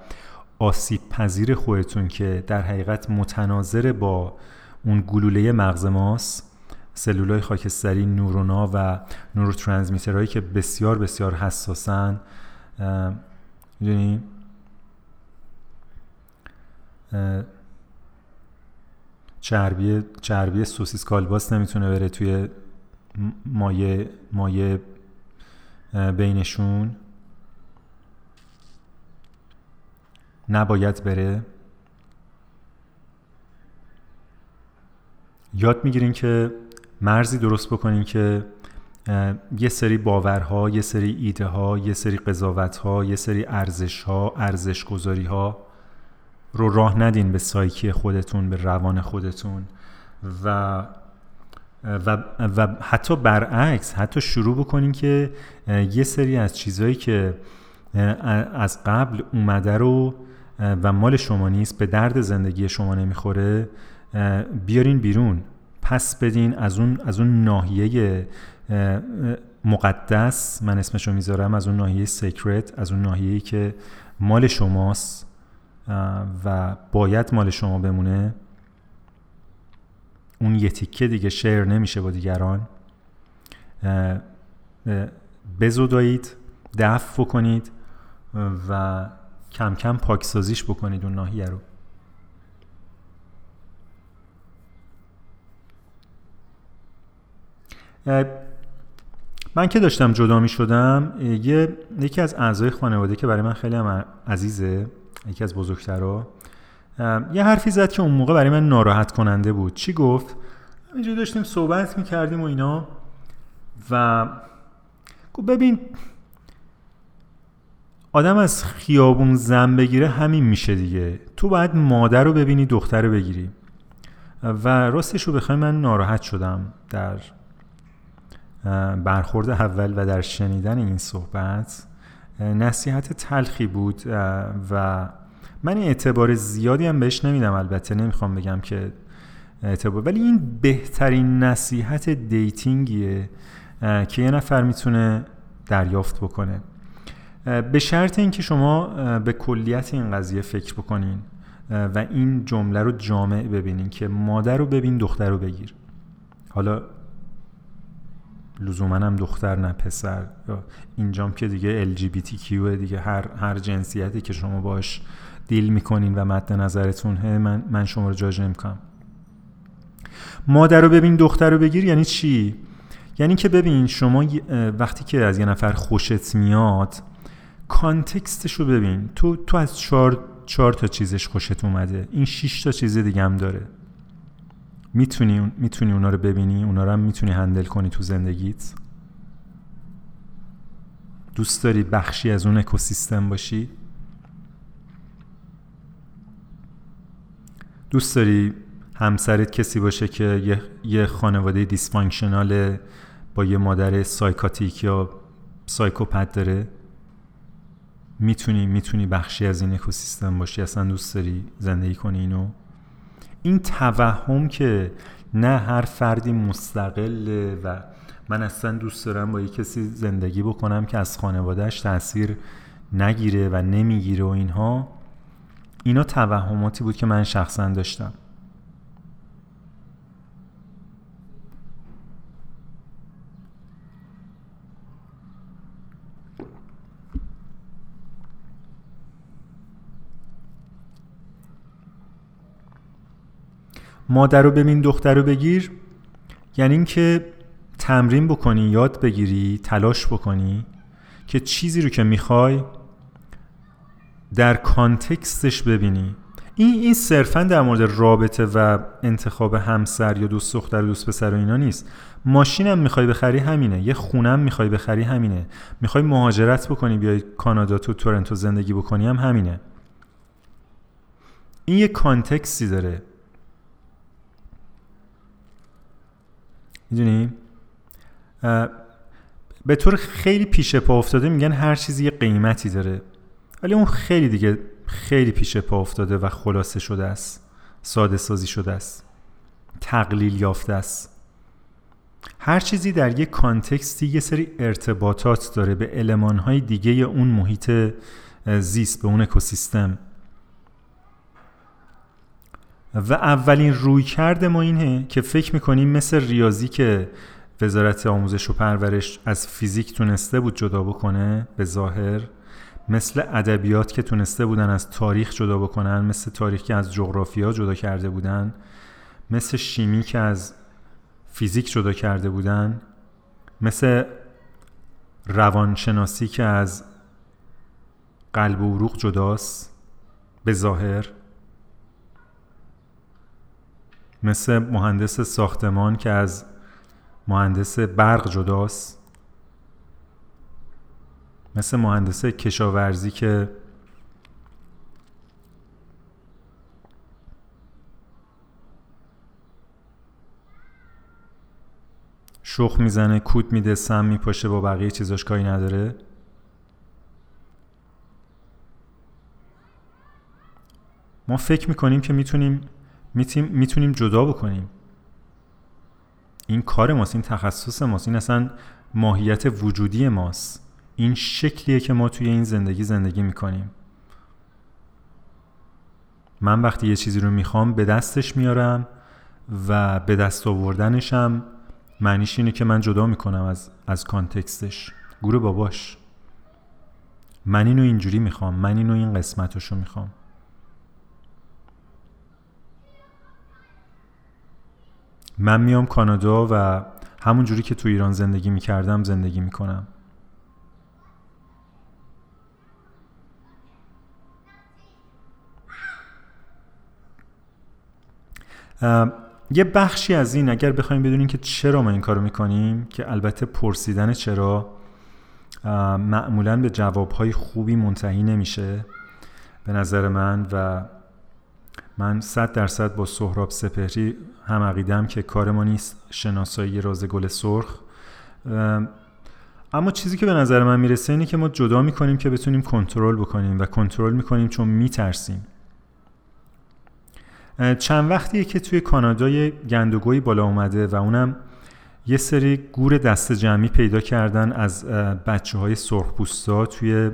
آسیب پذیر خودتون که در حقیقت متناظر با اون گلوله مغز ماست سلولای خاکستری نورونا و نوروترانسمیترهایی که بسیار بسیار حساسن می‌دونی؟ چربی چربی سوسیس کالباس نمی‌تونه بره توی مایه مایه بینشون. نباید بره. یاد می‌گیرین که مرزی درست بکنین که یه سری باورها یه سری ایده ها یه سری قضاوت ها یه سری ارزش ها ارزش گذاری ها رو راه ندین به سایکی خودتون به روان خودتون. و و, و حتی برعکس حتی شروع بکنین که یه سری از چیزهایی که از قبل اومده رو و مال شما نیست به درد زندگی شما نمی‌خوره بیارین بیرون. پس بدین از اون از اون ناحیه مقدس من اسمشو می‌ذارم از اون ناحیه سیکرت از اون ناحیه‌ای که مال شماست و باید مال شما بمونه. اون یه تیکه دیگه شیر نمیشه با دیگران. بزودایید دفع بکنید و کم کم پاکسازیش بکنید اون ناحیه رو. من که داشتم جدا می شدم یه یکی از اعضای خانواده که برای من خیلی هم عزیزه یکی از بزرگترها یه حرفی زد که اون موقع برای من ناراحت کننده بود. چی گفت؟ اینجا داشتیم صحبت می‌کردیم و اینا و گفت ببین آدم از خیابون زن بگیره همین میشه دیگه. تو باید مادر رو ببینی دختر رو بگیری. و راستش رو بخوای من ناراحت شدم در برخورد اول و در شنیدن این صحبت نصیحت تلخی بود و من اعتبار زیادی هم بهش نمیدم البته نمی‌خوام بگم که اعتبار ولی این بهترین نصیحت دیتینگیه که یه نفر می‌تونه دریافت بکنه. به شرط اینکه شما به کلیت این قضیه فکر بکنین و این جمله رو جامع ببینین که مادر رو ببین دختر رو بگیر. حالا لزوما هم دختر نه پسر. اینجام که دیگه LGBTQ دیگه هر هر جنسیتی که شما باش دیل می‌کنین و مد نظرتون من من شما رو جاج نمی‌کنم. مادر رو ببین دختر رو بگیر یعنی چی؟ یعنی که ببین شما وقتی که از یه نفر خوشت میاد کانتکستش رو ببین. تو تو از چهار چهار تا چیزش خوشت اومده. این شش تا چیز دیگه هم داره. می‌تونی می‌تونی اونا رو ببینی؟ اونا رو هم می‌تونی handle کنی تو زندگیت؟ دوست داری بخشی از اون اکوسیستم باشی؟ دوست داری همسرت کسی باشه که یه, خانواده dysfunctional با یه مادر psychotic یا psychopath داره؟ می‌تونی می‌تونی بخشی از این اکوسیستم باشی؟ اصلا دوست داری زندگی کنی اینو؟ این توهم که نه هر فردی مستقله و من اصلا دوست دارم با یه کسی زندگی بکنم که از خانوادهش تاثیر نگیره و نمی‌گیره و اینها اینا توهماتی بود که من شخصا داشتم. مادر رو ببین دختر رو بگیر. یعنی اینکه تمرین بکنی یاد بگیری تلاش بکنی که چیزی رو که می‌خوای در کانتکستش ببینی. این این صرفا در مورد رابطه و انتخاب همسر یا دوست دختر و دوست پسر و اینا نیست. ماشینم می‌خوای بخری همینه. یه خونم می‌خوای بخری همینه. می‌خوای مهاجرت بکنی بیای کانادا تو تورنتو زندگی بکنی هم همینه. این یه کانتکستی داره. می‌دونی؟ به طور خیلی پیش پا افتاده میگن هر چیزی یه قیمتی داره. ولی اون خیلی دیگه خیلی پیش پا افتاده و خلاصه شده است. ساده سازی شده است. تقلیل یافته است. هر چیزی در یک کانتکستی یه سری ارتباطات داره به علمانهای دیگه اون محیط زیست به اون اکوسیستم. و اولین روی کرده ما اینه که فکر می‌کنیم مثل ریاضی که وزارت آموزش و پرورش از فیزیک تونسته بود جدا بکنه به ظاهر مثل ادبیات که تونسته بودن از تاریخ جدا بکنن مثل تاریخ که از جغرافیا جدا کرده بودن مثل شیمی که از فیزیک جدا کرده بودن مثل روانشناسی که از قلب و عروق جداست به ظاهر مثل مهندس ساختمان که از مهندس برق جداست. مثل مهندس کشاورزی که شخ می‌زنه کود میده سم میپاشه با بقیه چیزاش کاری نداره. ما فکر می‌کنیم که می‌تونیم می‌تونیم جدا بکنیم. این کار ماست این تخصص ماست این اصلا ماهیت وجودی ماست. این شکلیه که ما توی این زندگی زندگی می‌کنیم. من وقتی یه چیزی رو می‌خوام به دستش میارم و به دست آوردنشم. معنیش اینه که من جدا می‌کنم از, از کانتکستش. گروه باباش. من اینو اینجوری می‌خوام. من اینو این قسمتشو می‌خوام. من میام کانادا و همون جوری که تو ایران زندگی می‌کردم زندگی می‌کنم. یه بخشی از این اگر بخوایم بدونیم که چرا ما این کارو می‌کنیم که البته پرسیدن چرا معمولا به جوابهای خوبی منتهی نمیشه به نظر من و من صد درصد با سهراب سپهری هم عقیدم که کار ما نیست شناسایی راز گل سرخ. اما چیزی که به نظر من می‌رسه اینه که ما جدا می‌کنیم که بتونیم کنترل بکنیم و کنترل می‌کنیم چون میترسیم. چند وقتیه که توی کانادا یه گندگویی بالا اومده و اونم یه سری گور دست جمعی پیدا کردن از بچه های سرخپوستا توی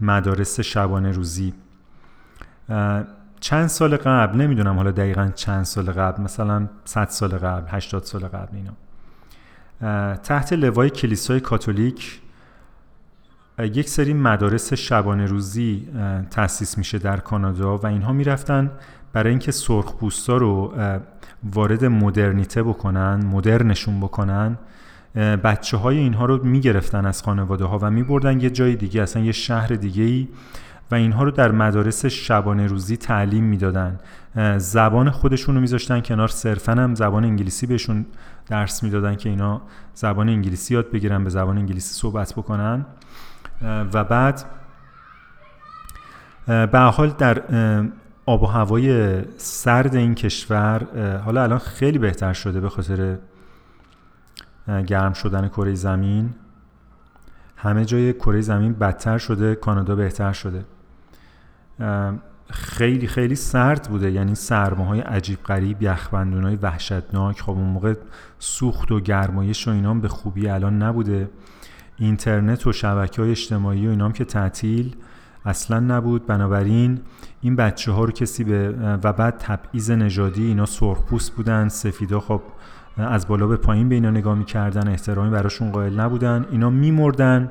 مدارس شبانه روزی چند سال قبل نمی‌دونم حالا دقیقا چند سال قبل مثلا 100 سال قبل 80 سال قبل اینا. تحت لوای کلیسای کاتولیک یک سری مدارس شبانه روزی تأسیس میشه در کانادا و اینها می‌رفتن برای اینکه سرخ پوستا رو وارد مدرنیته بکنن مدرنشون بکنن. بچه های اینها رو می‌گرفتن از خانواده ها و میبردن یه جای دیگه اصلا یه شهر دیگه ای و اینها رو در مدارس شبانه روزی تعلیم می‌دادن. زبان خودشون رو میذاشتن کنار. صرفا هم زبان انگلیسی بهشون درس می‌دادن که اینا زبان انگلیسی یاد بگیرن به زبان انگلیسی صحبت بکنن. و بعد به حال در آب و هوای سرد این کشور حالا الان خیلی بهتر شده به خاطر گرم شدن کره زمین. همه جای کره زمین بدتر شده کانادا بهتر شده. خیلی خیلی سرد بوده. یعنی سرماهای عجیب غریب های وحشتناک. خب اون موقع سوخت و گرمایش و اینام به خوبی الان نبوده. اینترنت و شبکه های اجتماعی و اینام که تعطیل اصلا نبود. بنابراین این بچه ها رو کسی به و بعد تبعیض نژادی اینا سرخپوست بودن. سفیدا خب از بالا به پایین به اینا نگاه می‌کردن. احترامی براشون قائل نبودن. اینا میمردن.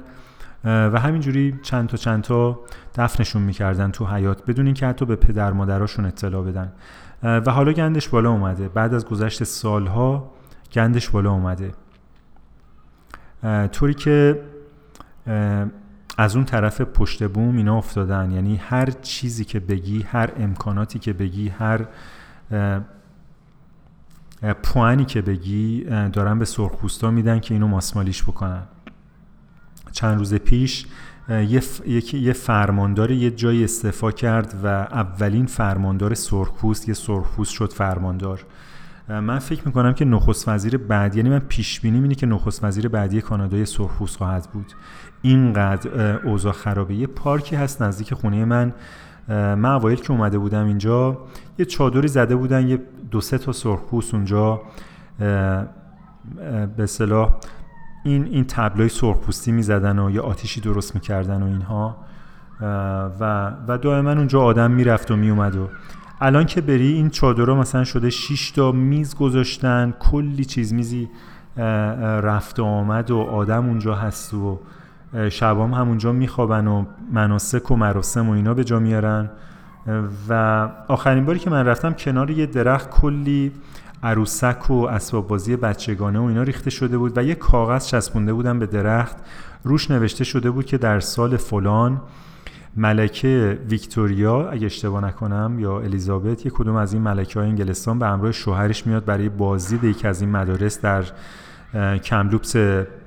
و همینجوری چند تا چند تا دفنشون می‌کردن تو حیات بدون اینکه حتی به پدر مادراشون اطلاع بدن. و حالا گندش بالا اومده. بعد از گذشت سالها گندش بالا اومده. طوری که از اون طرف پشت بوم اینا افتادن. یعنی هر چیزی که بگی هر امکاناتی که بگی هر پوانی که بگی دارن به سرخپوستا میدن که اینو ماسمالیش بکنن. چند روز پیش یه, یه فرماندار یه جای استعفا کرد و اولین فرماندار سرخپوست یه سرخپوست شد فرماندار. من فکر می‌کنم که نخست وزیر بعدی یعنی من پیش بینی اینه که نخست وزیر بعدی کانادای سرخپوست خواهد بود. اینقدر اوضاع خرابه. یه پارکی هست نزدیک خونه من. من اوایل که اومده بودم اینجا یه چادری زده بودن یه دو سه تا سرخپوست اونجا. به صلاح این این تبلای سرخپوستی می‌زدن و یه آتیشی درست می‌کردن و اینها و و دائما اونجا آدم می‌رفت و میومد و الان که بری این چادرها مثلا شده 6 تا میز گذاشتن کلی چیز میزی رفت و آمد و آدم اونجا هست و شبام همونجا میخوابن و مناسک و مراسم و اینا به جا میارن. و آخرین باری که من رفتم کنار یه درخت کلی عروسک و اسباب بازی بچگانه و اینا ریخته شده بود و یه کاغذ چسبونده بودن به درخت. روش نوشته شده بود که در سال فلان ملکه ویکتوریا اگه اشتباه نکنم یا الیزابت یک کدوم از این ملکه های انگلستان به همراه شوهرش میاد برای بازدید یکی از این مدارس در کملوپس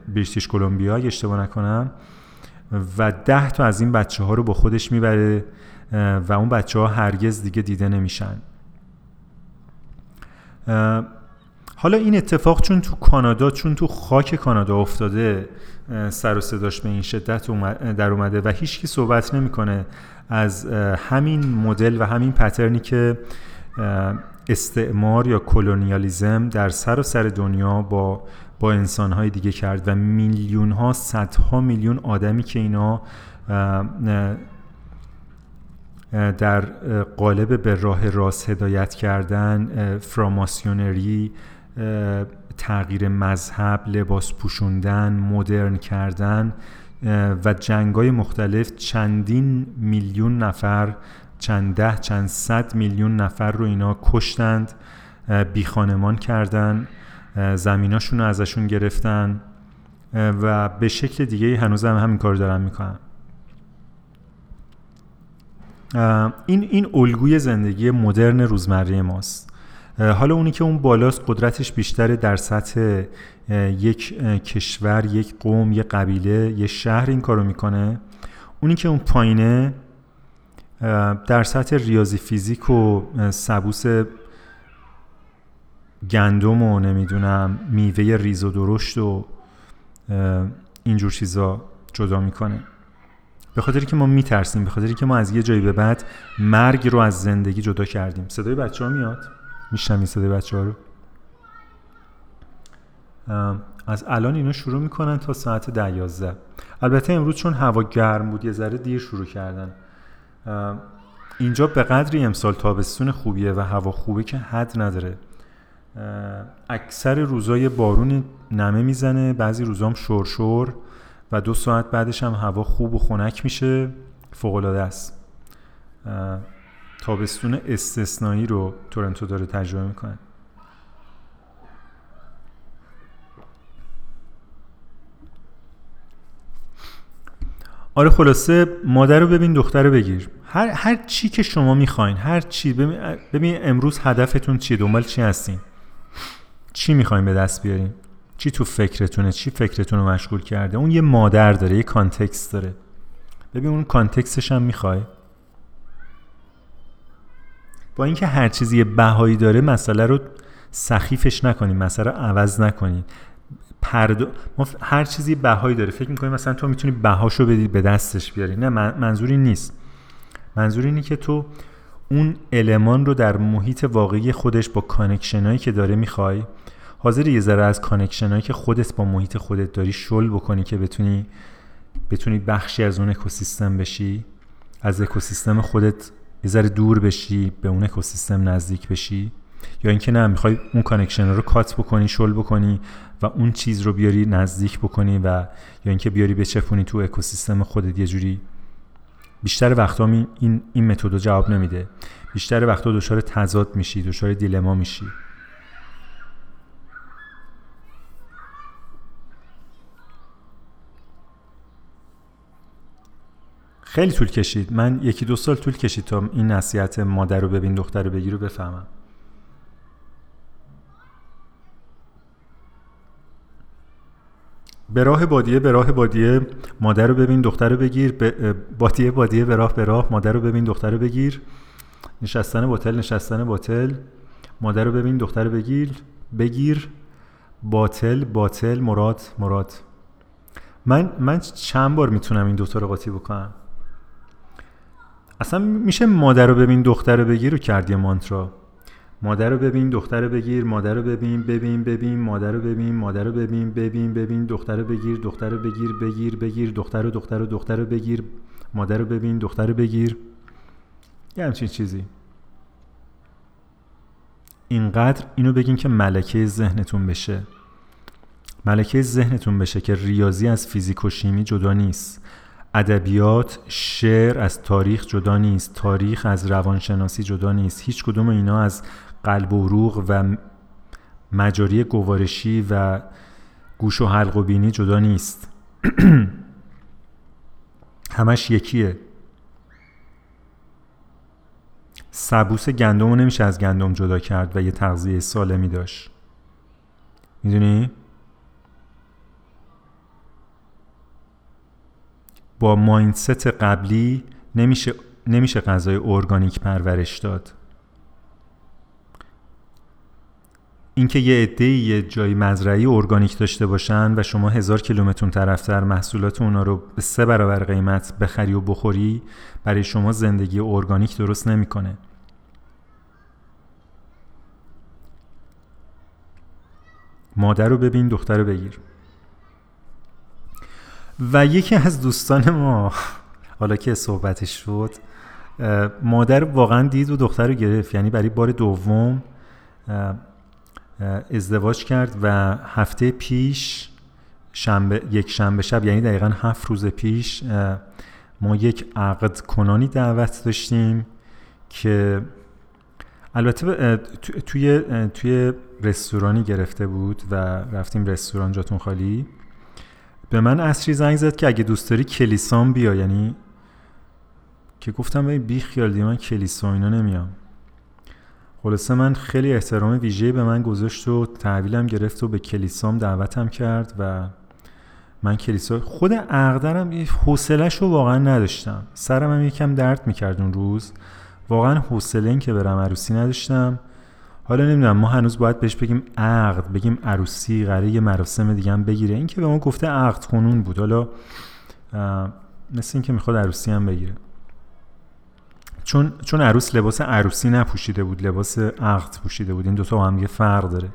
بریتیش کلمبیا اگه اشتباه نکنم. و ده تا از این بچه ها رو با خودش می‌بره و اون بچه ها هرگز دیگه دیده نمیشن. حالا این اتفاق چون تو کانادا چون تو خاک کانادا افتاده سر و صداش به این شدت در اومده و هیچکی صحبت نمی‌کنه از همین مدل و همین پترنی که استعمار یا کلونیالیزم در سر و سر دنیا با با انسانهای دیگه کرد و میلیون ها صدها میلیون آدمی که اینا در قالب به راه راست هدایت کردن فراماسیونری تغییر مذهب لباس پوشوندن مدرن کردن و جنگای مختلف چندین میلیون نفر چند ده چند صد میلیون نفر رو اینا کشتند بی خانمان کردن زمیناشون رو ازشون گرفتن و به شکل دیگه هنوز هم همین کار دارن می‌کنن. این این الگوی زندگی مدرن روزمره ماست. حالا اونی که اون بالاست قدرتش بیشتره در سطح یک کشور یک قوم یک قبیله یک شهر این کارو می‌کنه. اونی که اون پایینه در سطح ریاضی فیزیک و سبوس گندم و نمی‌دونم میوه ریز و درشت و اینجور چیزا جدا می‌کنه. به خاطری که ما میترسیم به خاطری که ما از یه جایی به بعد مرگ رو از زندگی جدا کردیم. صدای بچه ها میاد؟ این صدای بچه ها رو از الان اینا شروع می‌کنن تا ساعت ده یازده البته امروز چون هوا گرم بود یه ذره دیر شروع کردن. اینجا به قدری امسال تابستون خوبیه و هوا خوبه که حد نداره. اکثر روزای بارون نمه می‌زنه بعضی روزام شور و دو ساعت بعدش هم هوا خوب و خنک میشه. فوقلاده است. تابستون استثنایی رو تورنتو داره تجربه می‌کنه. آره خلاصه مادر رو ببین دختر رو بگیر. هر, هر چی که شما می‌خواین هر چی. ببین, ببین امروز هدفتون چیه؟ دنبال چی هستین؟ چی می‌خواین به دست بیارین؟ چی تو فکرتونه؟ چی فکرتون رو مشغول کرده؟ اون یه مادر داره یه کانتکست داره. ببین اون context ش هم می‌خوای؟ با اینکه هر چیزی یه بهایی داره مسئله رو سخیفش نکنیم مسئله رو عوض نکنیم پردو... ما هر چیزی بهایی داره. فکر می‌کنیم مثلا تو می‌تونی بهاشو بدی به دستش بیاری. نه منظوری نیست. منظور اینه که تو اون المان رو در محیط واقعی خودش با connection ایی که داره می‌خوای حاضر یه ذره از connection ایی که خودت با محیط خودت داری شل بکنی که بتونی بتونی بخشی از اون اکوسیستم بشی. از اکوسیستم خودت یه ذره دور بشی به اون اکوسیستم نزدیک بشی. یا اینکه نه می‌خوای اون connection رو cut بکنی شل بکنی و اون چیز رو بیاری نزدیک بکنی و یا اینکه بیاری بچپونی تو اکوسیستم خودت یه جوری بیشتر وقتا این این متد جواب نمیده. بیشتر وقتا دچار تضاد میشی دچار dilemma میشی. خیلی طول کشید. من یکی دو سال طول کشید تا این نصیحت مادر رو ببین دختر رو بگیر رو بفهمم. به راه بادیه به راه بادیه مادر رو ببین دختر رو بگیر. بادیه بادیه به راه به راه مادر رو ببین دختر رو بگیر. نشستن باطل نشستن باطل مادر رو ببین دختر رو بگیر. بگیر. باطل باطل مراد مراد. من من چند بار می‌تونم این دوتا رو قاطی بکنم؟ اصلا میشه مادر رو ببین دختر رو بگیر رو کردی مانترا. مادر رو ببین دختر رو بگیر مادر رو ببین ببین ببین مادر رو ببین مادر رو ببین ببین ببین دختر رو بگیر دختر رو بگیر بگیر بگیر دختر رو دختر رو دختر رو بگیر مادر رو ببین دختر رو بگیر. یه همچین چیزی. اینقدر اینو بگین که ملکه ذهنتون بشه. ملکه ذهنتون بشه که ریاضی از فیزیک و شیمی جدا نیست. ادبیات شعر از تاریخ جدا نیست تاریخ از روانشناسی جدا نیست. هیچ کدوم اینا از قلب و روغ و مجاری گوارشی و گوش و حلق و بینی جدا نیست. همش یکیه. سبوس گندم رو نمیشه از گندم جدا کرد و یه تغذیه سالمی داشت. می‌دونی؟ با ماینست قبلی نمیشه نمیشه غذای ارگانیک پرورش داد اینکه یه عده یه جای مزرعی ارگانیک داشته باشن و شما هزار کیلومتر طرفتر محصولات اونا رو به سه برابر قیمت بخری و بخوری برای شما زندگی ارگانیک درست نمی‌کنه. مادر رو ببین دختر رو بگیر و یکی از دوستان ما. حالا که صحبتش شد مادر واقعا دید و دختر رو گرفت. یعنی برای بار دوم ازدواج کرد و هفته پیش شنبه یک شنبه شب یعنی دقیقا هفت روز پیش ما یک عقد کنانی دعوت داشتیم که البته توی توی رستورانی گرفته بود و رفتیم رستوران جاتون خالی. به من اصری زنگ زد که اگه دوست داری کلیسام بیا یعنی که گفتم بی خیال دی من کلیسا اینا نمیام. خلاصه من خیلی احترام ویژه به من گذاشت و تحویلم گرفت و به کلیسام دعوتم کرد و من کلیسا خود عقدرم حوصلهش رو واقعا نداشتم. سرم هم یکم درد می‌کرد اون روز. واقعا حوصله این که برم عروسی نداشتم. حالا نمی‌دونم ما هنوز باید بهش بگیم عقد بگیم عروسی قراره یه مراسم دیگه هم بگیره. این که به ما گفته عقد کنون بود. حالا مثل این که می‌خواد عروسی هم بگیره. چون چون عروس لباس عروسی نپوشیده بود لباس عقد پوشیده بود. این دوتا با هم یه فرق داره.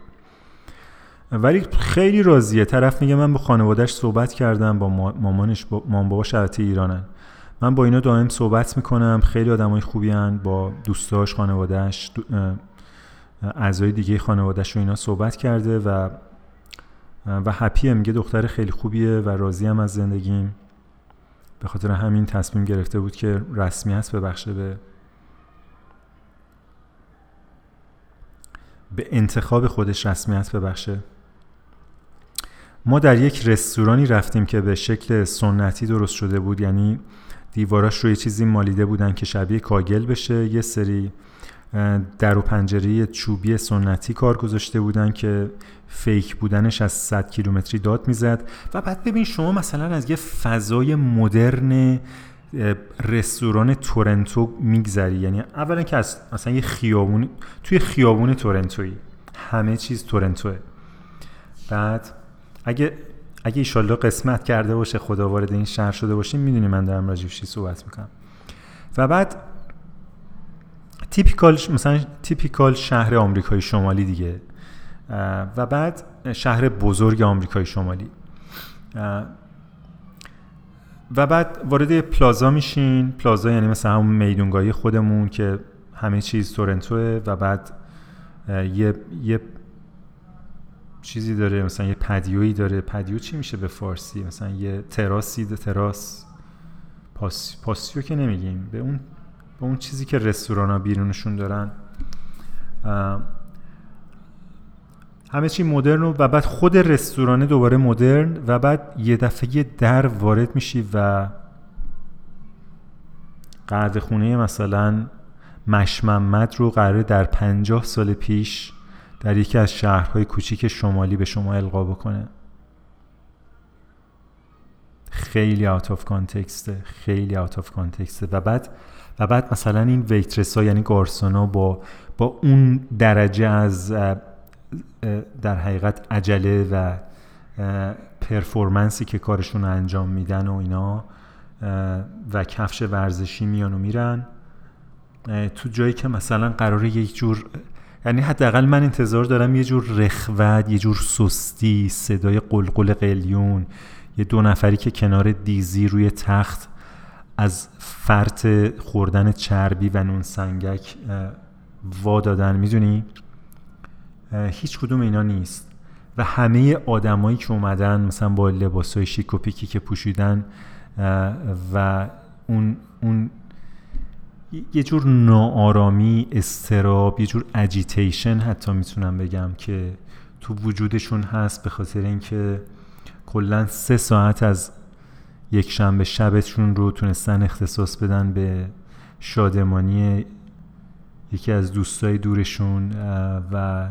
ولی خیلی راضیه. طرف میگه من با خانوادهش صحبت کردم با مامانش با مام بابا شرطی ایرانن. من با اینا دائم صحبت می‌کنم. خیلی آدمای خوبی هن. با دوستاش خانوادهش اعضای دیگه خانوادهش و اینا صحبت کرده و و هپیه میگه دختر خیلی خوبیه و راضی هم از زندگیم. به خاطر همین تصمیم گرفته بود که رسمیت ببخشه به به انتخاب خودش رسمیت ببخشه. ما در یک رستورانی رفتیم که به شکل سنتی درست شده بود یعنی دیواراش روی چیزی مالیده بودن که شبیه کاگل بشه یه سری در و پنجره چوبی سنتی کار گذاشته بودن که فیک بودنش از 100 کیلومتری داد می‌زد. و بعد ببین شما مثلا از یه فضای مدرن رستوران تورنتو میگذری. یعنی اولا که از مثلا یه خیابون توی خیابون تورنتویی. همه چیز تورنتوه. بعد اگه اگه ایشالله قسمت کرده باشه خدا وارد این شهر شده باشیم می‌دونی من دارم راجبشی صحبت می‌کنم. و بعد تیپیکال مثلا تیپیکال شهر آمریکای شمالی دیگه. و بعد شهر بزرگ آمریکای شمالی. و بعد وارد پلازا میشین. پلازا یعنی مثلا همون میدونگاهی خودمون که همه چیز تورنتوه و بعد یه یه چیزی داره مثلا یه پدیویی داره. پدیو چی میشه به فارسی؟ مثلا یه تراسی تراس. پاس، پاسیو که نمیگیم. به اون به اون چیزی که رستوران ها بیرونشون دارن همه چی مدرن و بعد خود رستوران دوباره مدرن و بعد یه دفعه در وارد میشی و قرد خونه مثلا مشممد رو قراره در پنجاه سال پیش در یکی از شهرهای کوچیک شمالی به شما القا بکنه. خیلی out of context ه خیلی out of context ه و بعد و بعد مثلا این waitress ها یعنی گارسونا با با اون درجه از در حقیقت عجله و performance ی که کارشون رو انجام میدن و اینا و کفش ورزشی میان و میرن. تو جایی که مثلا قراره یک جور یعنی حداقل من انتظار دارم یه جور رخوت یه جور سستی صدای قلقل قلیون یه دو نفری که کنار دیزی روی تخت از فرط خوردن چربی و نون سنگک وا دادن می‌دونی؟ هیچ کدوم اینا نیست. و همه آدمایی که اومدن مثلا با لباس های شیک و پیکی که پوشیدن و اون, اون یه جور ناآرامی اضطراب یه جور agitation حتی می‌تونم بگم که تو وجودشون هست به خاطر اینکه کلا سه ساعت از یک شنبه شبشون رو تونستن اختصاص بدن به شادمانی یکی از دوستای دورشون و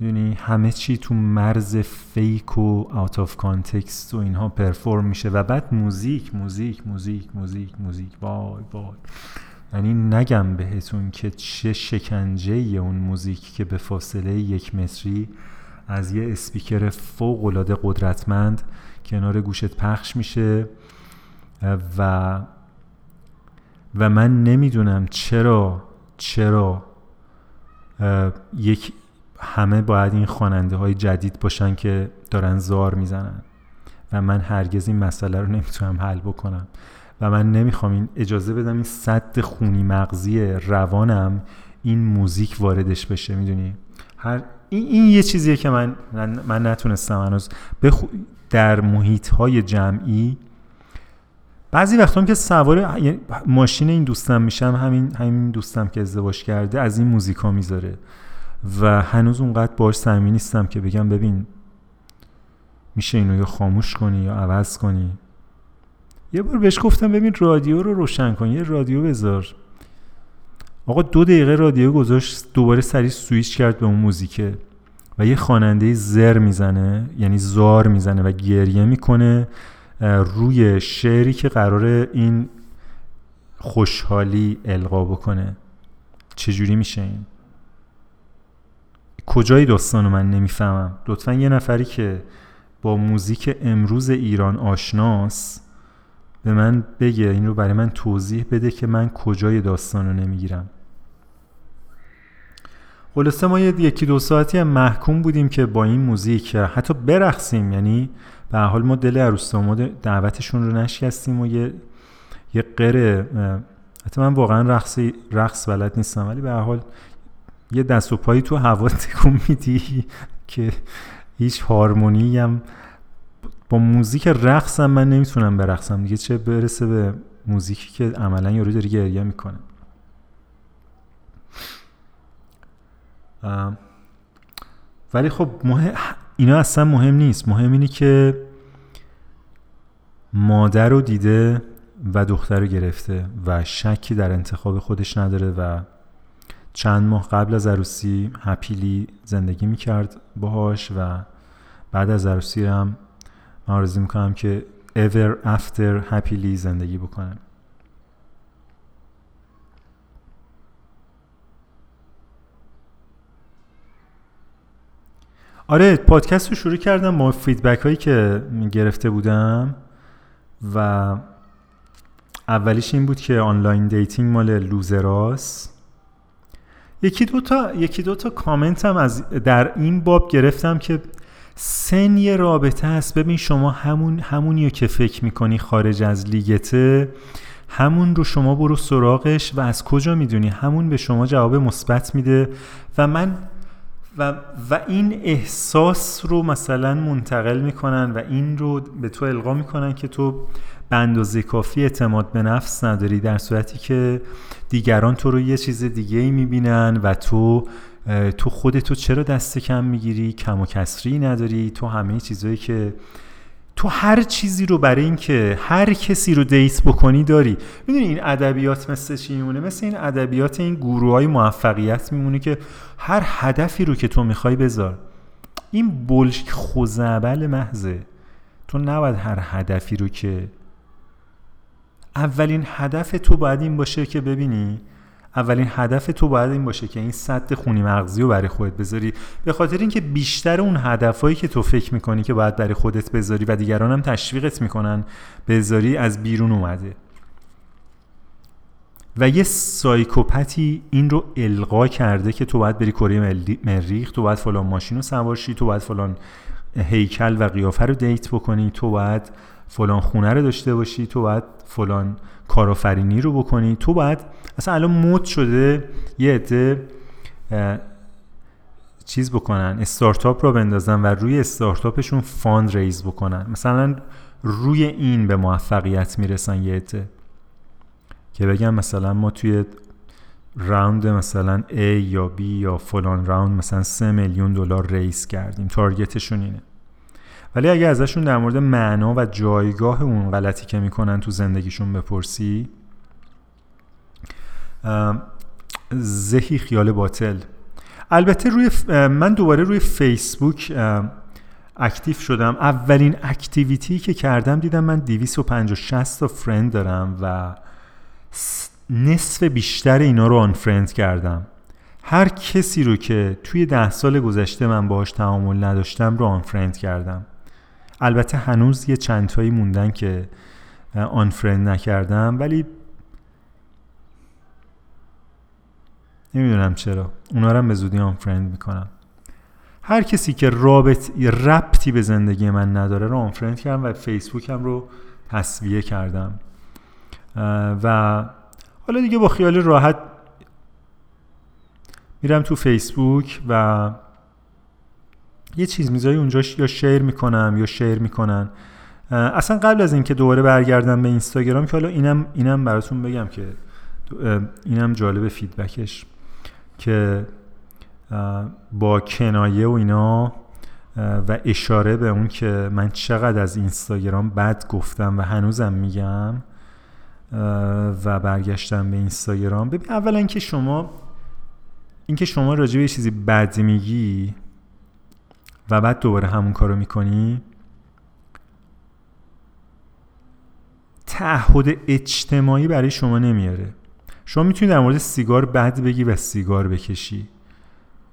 یعنی همه چی تو مرز fake و out of context و اینها perform میشه. و بعد موزیک موزیک موزیک موزیک موزیک. وای وای. یعنی نگم بهتون که چه شکنجه اون موزیک که به فاصله یک متری از یه اسپیکر فوق العاده قدرتمند کنار گوشت پخش میشه. و و من نمی‌دونم چرا چرا یک همه باید این خواننده های جدید باشن که دارن زار می‌زنن. و من هرگز این مسئله رو نمی‌تونم حل بکنم. و من نمی‌خوام این اجازه بدم این صد خونی مغزی روانم این موزیک واردش بشه می‌دونی؟ هر این, این یه چیزیه که من من, نتونستم هنوز بخو... در محیط های جمعی. بعضی وقتا که سوار ماشین این دوستم میشم همین همین دوستم که ازدواج کرده از این موزیکا می‌ذاره. و هنوز اونقدر باش صمیمی نیستم که بگم ببین میشه اینو یا خاموش کنی یا عوض کنی. یه بار بهش گفتم ببین رادیو رو روشن کن یه رادیو بذار. آقا دو دقیقه رادیو گذاشت دوباره سریع سویچ کرد به اون موزیکه. و یه خواننده زر می‌زنه یعنی زار می‌زنه و گریه می‌کنه روی شعری که قرار این خوشحالی القا بکنه. چجوری میشه این؟ کجای داستانو من نمی‌فهمم؟ لطفا یه نفری که با موزیک امروز ایران آشناس به من بگه این رو برای من توضیح بده که من کجای داستان رو نمی‌گیرم. خلاصه ما یکی دو ساعتی هم محکوم بودیم که با این موزیک حتی برقصیم. یعنی به حال ما دل عروس ما دعوتشون رو نشکستیم و یه یه قره حتی من واقعا رقص رقص بلد نیستم ولی به حال یه دست و پایی تو هوا تکون میدی که هیچ هارمونی هم با موزیک رقصم من نمی‌تونم برقصم دیگه چه برسه به موزیکی که عملا یارو داری گریه می‌کنه. ولی خب مهم... اینا اصلا مهم نیست. مهم اینه که مادر رو دیده و دختر رو گرفته و شکی در انتخاب خودش نداره و چند ماه قبل از عروسی هپیلی زندگی می‌کرد باهاش و بعد از عروسی هم من آرزو می‌کنم که ever after happily زندگی بکنم آره پادکست رو شروع کردم با فیدبک هایی که گرفته بودم و اولیش این بود که online dating مال loser اس. یکی دو تا یکی دو تا کامنت هم از در این باب گرفتم که سن یه رابطه است. ببین شما همون همونیو که فکر می‌کنی خارج از لیگته همون رو شما برو سراغش و از کجا می‌دونی؟ همون به شما جواب مثبت میده و من و, و این احساس رو مثلا منتقل می‌کنن و این رو به تو القا می‌کنن که تو به اندازه کافی اعتماد به نفس نداری در صورتی که دیگران تو رو یه چیز دیگه ای می‌بینن و تو تو خودتو چرا دست کم می‌گیری؟ کم و کسری نداری؟ تو همه چیزهایی که تو هر چیزی رو برای اینکه هر کسی رو دیت بکنی داری. می‌دونی این ادبیات مثل چی میمونه؟ مثل این ادبیات این گروه های موفقیت میمونه که هر هدفی رو که تو می‌خوای بذار. این بلش خوزعبل محضه. تو نباید هر هدفی رو که اولین هدف تو باید این باشه که ببینی اولین هدف تو باید این باشه که این صد خونی مغزی رو برای خودت بذاری. به خاطر اینکه بیشتر اون هدفهایی که تو فکر می‌کنی که باید برای خودت بذاری و دیگران هم تشویقت می‌کنن بذاری از بیرون اومده. و یه psychopath ی این رو القا کرده که تو باید بری کره مریخ تو باید فلان ماشین رو سوارشی تو باید فلان هیکل و قیافه رو date بکنی تو باید فلان خونه رو داشته باشی تو باید فلان کارآفرینی رو بکنی. تو باید اصلا الان مد شده یه عده چیز بکنن استارتاپ راه بندازن و روی استارتاپشون fund raise بکنن. مثلا روی این به موفقیت می‌رسن یه عده. که بگم مثلا ما توی راوند مثلا A یا B یا فلان راوند مثلا 3 میلیون دلار ریس کردیم. تارگتشون اینه. ولی اگه ازشون در مورد معنا و جایگاه اون غلطی که می‌کنن تو زندگیشون بپرسی زهی خیال باطل. البته روی من دوباره روی فیسبوک active شدم. اولین اکتیویتی که کردم دیدم من 250 تا friend دارم و نصف بیشتر اینا رو unfriend کردم. هر کسی رو که توی ده سال گذشته من باهاش تعامل نداشتم رو unfriend کردم. البته هنوز یه چند تایی موندن که unfriend نکردم ولی نمی‌دونم چرا. اونا رو به زودی unfriend می‌کنم. هر کسی که رابط ربطی به زندگی من نداره رو آنفرند کردم و فیسبوکم رو تصویه کردم. و حالا دیگه با خیال راحت میرم تو فیسبوک و یه چیز می‌ذاری اونجا یا شیر می‌کنم یا شیر می‌کنن. اصلا قبل از اینکه دوباره برگردم به اینستاگرام که حالا اینم اینم براتون بگم که اینم جالب فیدبکش که با کنایه و اینا و اشاره به اون که من چقدر از اینستاگرام بد گفتم و هنوزم میگم و برگشتم به اینستاگرام. ببین اولا اینکه شما اینکه شما راجع به چیزی بد میگی و بعد دوباره همون کارو می‌کنی؟ تعهد اجتماعی برای شما نمیاره. شما می‌تونی در مورد سیگار بد بگی و سیگار بکشی.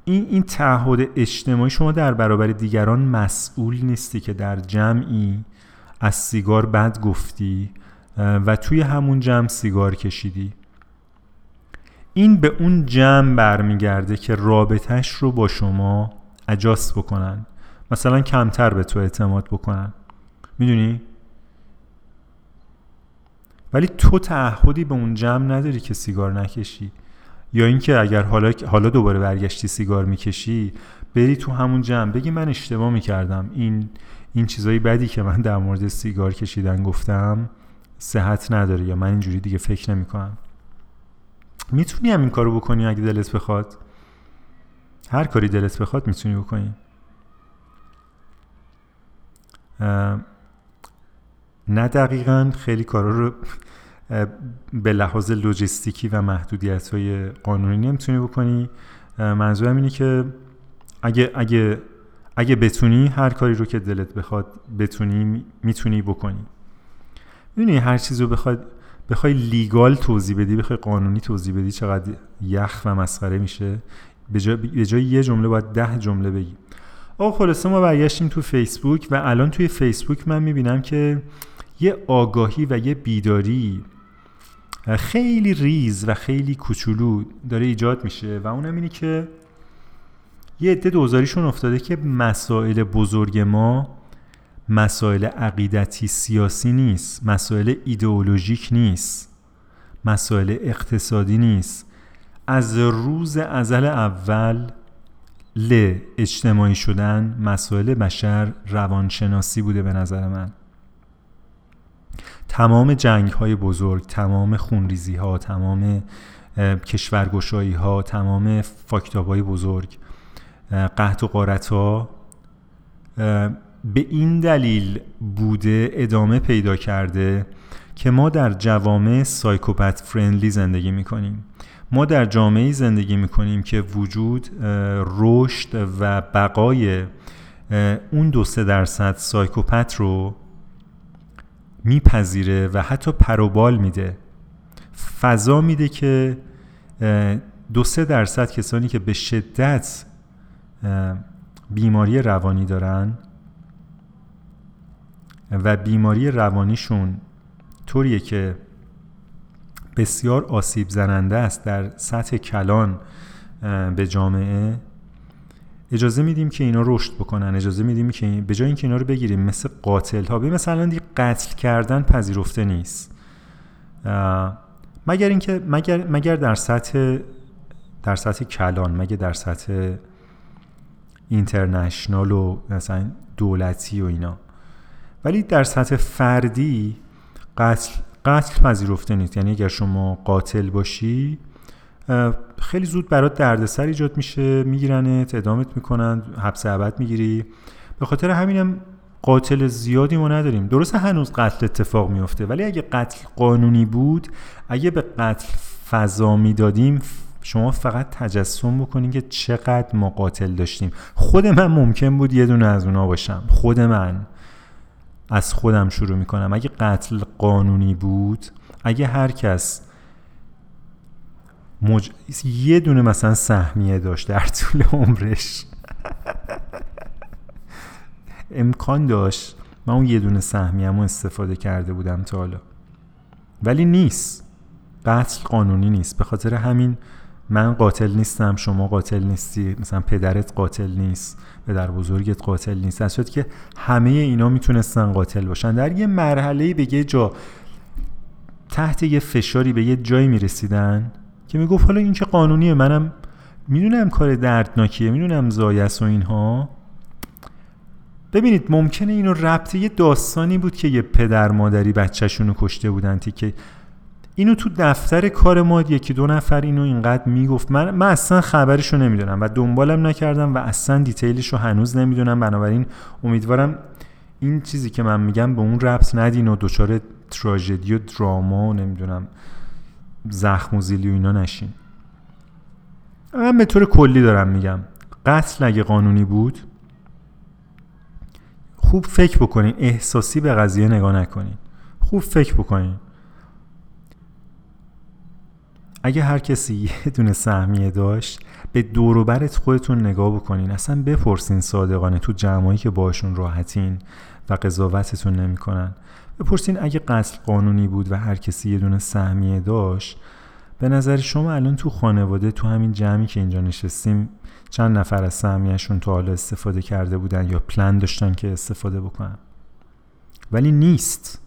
این این تعهد اجتماعی شما در برابر دیگران مسئول نیستی که در جمعی از سیگار بد گفتی و توی همون جمع سیگار کشیدی. این به اون جمع برمیگرده که رابطهش رو با شما اجاست بکنن. مثلا کمتر به تو اعتماد بکنن. می‌دونی؟ ولی تو تعهدی به اون جمع نداری که سیگار نکشی. یا اینکه اگر حالا حالا دوباره برگشتی سیگار می‌کشی بری تو همون جمع بگی من اشتباه می‌کردم. این این چیزایی بدی که من در مورد سیگار کشیدن گفتم صحت نداره یا من اینجوری دیگه فکر نمی‌کنم. می‌تونی هم این کارو بکنی اگه دلت بخواد. هر کاری دلت بخواد می‌تونی بکنی. نه دقیقا خیلی کارا رو به لحاظ لوجستیکی و محدودیت های قانونی نمی‌تونی بکنی. منظورم اینه که اگه, اگه, اگه بتونی هر کاری رو که دلت بخواد بتونی می‌تونی بکنی. می‌دونی هر چیز رو بخواد بخوای لیگال توضیح بدی بخوای قانونی توضیح بدی چقدر یخ و مسخره میشه. به جای, یه جمله باید ده جمله بگی آقا خلاصه ما برگشتیم تو فیسبوک و الان توی فیسبوک من می‌بینم که یه آگاهی و یه بیداری خیلی ریز و خیلی کوچولو داره ایجاد میشه و اونم اینه که یه عده دوزاریشون افتاده که مسائل بزرگ ما مسائل عقیدتی سیاسی نیست مسائل ایدئولوژیک نیست مسائل اقتصادی نیست. از روز ازل اول ل اجتماعی شدن مسائل بشر روانشناسی بوده به نظر من. تمام جنگ های بزرگ تمام خونریزی ها تمام کشورگشایی ها تمام فاکتاب های بزرگ قحط و قارت ها به این دلیل بوده ادامه پیدا کرده که ما در جوامع سایکوپت فرندلی زندگی می‌کنیم. ما در جامعه زندگی می‌کنیم که وجود رشد و بقای اون دو سه درصد سایکوپت رو میپذیره و حتی پروبال میده. فضا میده که دو سه درصد کسانی که به شدت بیماری روانی دارن و بیماری روانیشون طوریه که بسیار آسیب زننده است در سطح کلان به جامعه. اجازه میدیم که اینا رشد بکنن اجازه میدیم که به جای اینکه اینا رو بگیریم مثل قاتل ها به مثلا دیگه قتل کردن پذیرفته نیست. مگر اینکه مگر مگر در سطح در سطح کلان مگر در سطح اینترنشنال و مثلا دولتی و اینا. ولی در سطح فردی قتل قتل پذیرفته نیست. یعنی اگر شما قاتل باشی خیلی زود برات دردسر ایجاد میشه میگیرنت ادامت می‌کنن حبس ابد می‌گیری. به خاطر همینم قاتل زیادی ما نداریم. درسته هنوز قتل اتفاق میفته ولی اگه قتل قانونی بود اگه به قتل فضا می‌دادیم شما فقط تجسم بکنین که چقدر ما قاتل داشتیم. خود من ممکن بود یه دونه از اونا باشم. خود من. از خودم شروع می‌کنم. اگه قتل قانونی بود اگه هر کس مج... یه دونه مثلا سهمیه داشت در طول عمرش. امکان داشت من اون یه دونه سهمیه استفاده کرده بودم تا حالا. ولی نیست. قتل قانونی نیست. به خاطر همین من قاتل نیستم شما قاتل نیستی مثلا پدرت قاتل نیست پدر بزرگت قاتل نیست. از که همه اینا می‌تونستن قاتل باشن. در یه مرحله به یه جا تحت یه فشاری به یه جایی می‌رسیدن که می‌گفت حالا این که قانونیه؟ منم می‌دونم کار دردناکیه می‌دونم زایست و اینها. ببینید ممکنه اینو ربط یه داستانی بود که یه پدر مادری بچهشونو کشته بودن که اینو تو دفتر کار ما یکی دو نفر اینو اینقدر می‌گفت. من, من اصلا خبرشو نمی‌دونم و دنبالم نکردم و اصلا دیتیلشو هنوز نمی‌دونم. بنابراین امیدوارم این چیزی که من میگم به اون ربط ندین و دچار تراژدی و دراما و نمی‌دونم زخم و زیلی و اینا نشین. من به طور کلی دارم میگم. قتل اگه قانونی بود خوب فکر بکنین. احساسی به قضیه نگاه نکنین. خوب فکر بکنین. اگه هر کسی یه دونه سهمیه داشت به دوروبرت خودتون نگاه بکنین. اصلا بپرسین صادقانه تو جمعایی که باشون راحتین و قضاوتتون نمی‌کنن. بپرسین اگه قتل قانونی بود و هر کسی یه دونه سهمیه داشت به نظر شما الان تو خانواده تو همین جمعی که اینجا نشستیم چند نفر از سهمیهشون تو حالا استفاده کرده بودن یا پلن داشتن که استفاده بکنن؟ ولی نیست.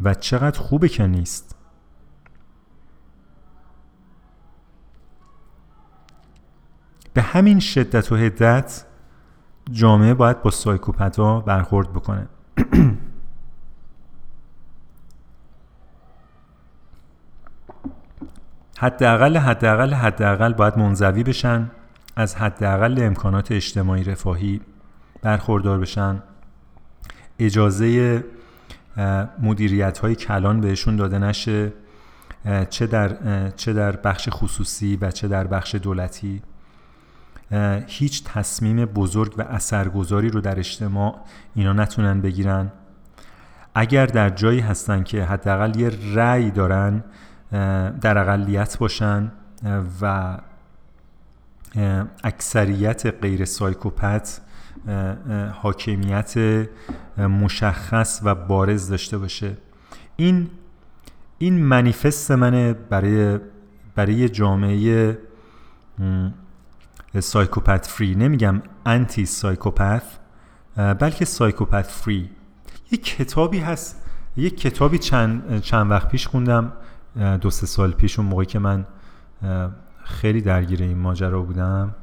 و چقدر خوبه که نیست؟ به همین شدت و حدت جامعه باید با سایکوپتا برخورد بکنه. حداقل حداقل حداقل باید منزوی بشن از حداقل امکانات اجتماعی رفاهی برخوردار بشن. اجازه مدیریت های کلان بهشون داده نشه چه در, چه در بخش خصوصی و چه در بخش دولتی. هیچ تصمیم بزرگ و اثرگذاری رو در اجتماع اینا نتونن بگیرن. اگر در جایی هستن که حداقل یه رأی دارن در اقلیت باشن و اکثریت غیر psychopath حاکمیت مشخص و بارز داشته باشه. این این منیفست منه برای برای جامعه psychopath free نمیگم anti psychopath بلکه psychopath free. یک کتابی هست یک کتابی چند, چند وقت پیش خوندم دو سه سال پیش اون موقعی که من خیلی درگیر این ماجرا بودم.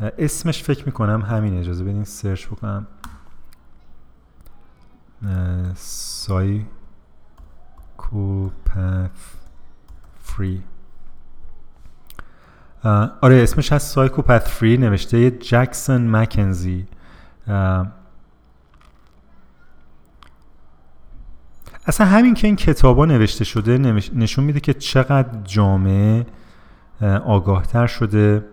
اسمش فکر می‌کنم همین اجازه بدین search بکنم. Psychopath Free. آره اسمش هست Psychopath Free نوشته جکسون مکنزی اصلا همین که این کتابا نوشته شده نشون میده که چقدر جامعه آگاهتر شده.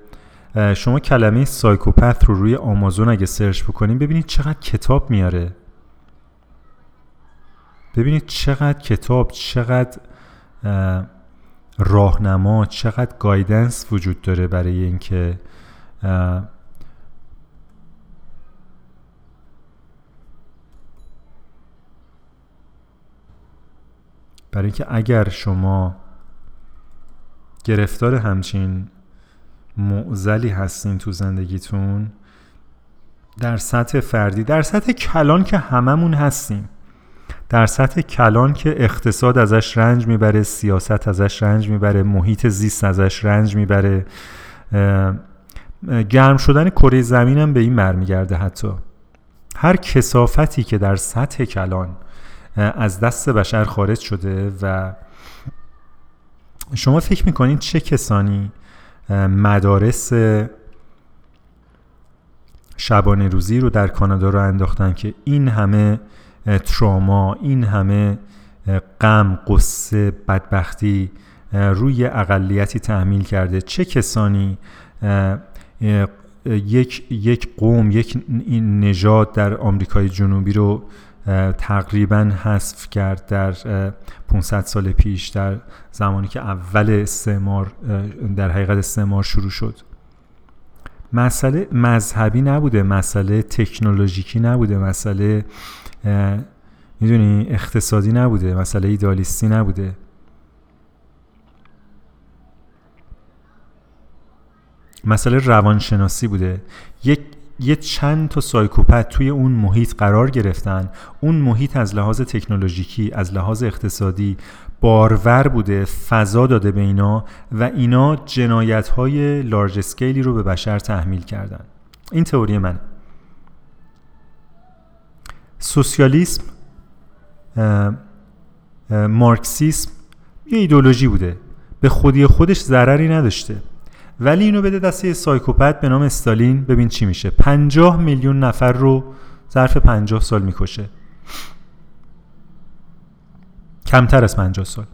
شما کلمه سایکوپت رو روی آمازون اگه سرچ بکنید ببینید چقدر کتاب میاره. ببینید چقدر کتاب چقدر راهنما چقدر گایدنس وجود داره برای اینکه برای اینکه اگر شما گرفتار همچین معزلی هستین تو زندگیتون در سطح فردی در سطح کلان که هممون هستیم در سطح کلان که اقتصاد ازش رنج می‌بره سیاست ازش رنج می‌بره محیط زیست ازش رنج می‌بره گرم شدن کره زمین هم به این برمیگرده حتی. هر کسافتی که در سطح کلان از دست بشر خارج شده و شما فکر می‌کنید چه کسانی مدارس شبانه روزی رو در کانادا رو انداختن که این همه تراما این همه غم قصه بدبختی روی اقلیتی تحمیل کرده. چه کسانی یک یک قوم یک نژاد در آمریکای جنوبی رو تقریبا حذف کرد در 500 سال پیش در زمانی که اول استعمار در حقیقت استعمار شروع شد. مسئله مذهبی نبوده مسئله تکنولوژیکی نبوده مسئله می‌دونی اقتصادی نبوده مسئله ایدالیستی نبوده. مسئله روانشناسی بوده. یک یه چند تا سایکوپت توی اون محیط قرار گرفتن. اون محیط از لحاظ تکنولوژیکی از لحاظ اقتصادی بارور بوده فضا داده به اینا و اینا جنایت های لارج اسکیلی رو به بشر تحمیل کردن. این تئوری من سوسیالیسم مارکسیسم یه ایدولوژی بوده. به خودی خودش ضرری نداشته. ولی اینو بده دست یه سایکوپت به نام استالین. ببین چی میشه. پنجاه میلیون نفر رو ظرف پنجاه سال می‌کشه. کمتر از پنجاه سال.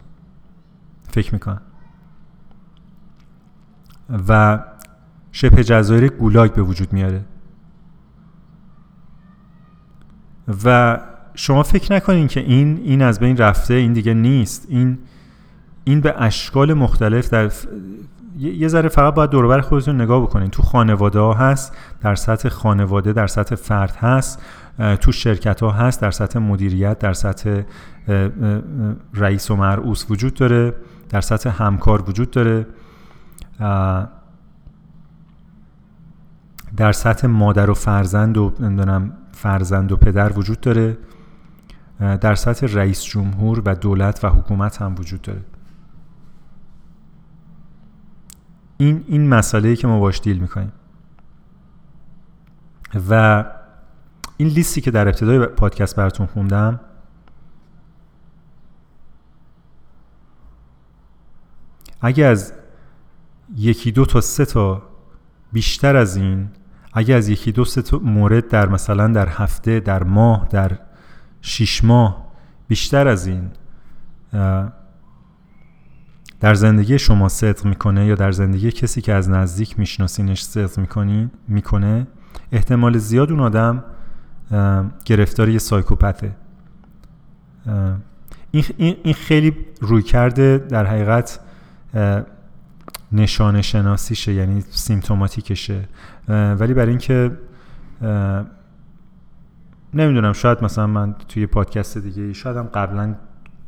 فکر می‌کنم. و شبه جزایر گولاگ به وجود میاره. و شما فکر نکنین که این این از بین رفته این دیگه نیست. این این به اشکال مختلف در یه ذره فقط باید دوربر خودتون نگاه بکنین. تو خانواده ها هست در سطح خانواده در سطح فرد هست تو شرکت ها هست در سطح مدیریت در سطح رئیس و مرعوس وجود داره در سطح همکار وجود داره. در سطح مادر و فرزند و نمی‌دونم فرزند و پدر وجود داره. در سطح رئیس جمهور و دولت و حکومت هم وجود داره. این این مسئله که ما باش دیل می‌کنیم. و این لیستی که در ابتدای پادکست براتون خوندم اگه از یکی دو تا سه تا بیشتر از این اگه از یکی دو سه مورد در مثلا در هفته در ماه در شیش ماه بیشتر از این در زندگی شما صدق می‌کنه یا در زندگی کسی که از نزدیک میشناسینش صدق می‌کنین می‌کنه احتمال زیاد اون آدم گرفتار یه سایکوپته. این خیلی روی کرده در حقیقت نشانه شناسیشه یعنی سیمتوماتیکشه. ولی برای اینکه نمی‌دونم شاید مثلا من توی پادکست دیگه شاید هم قبلا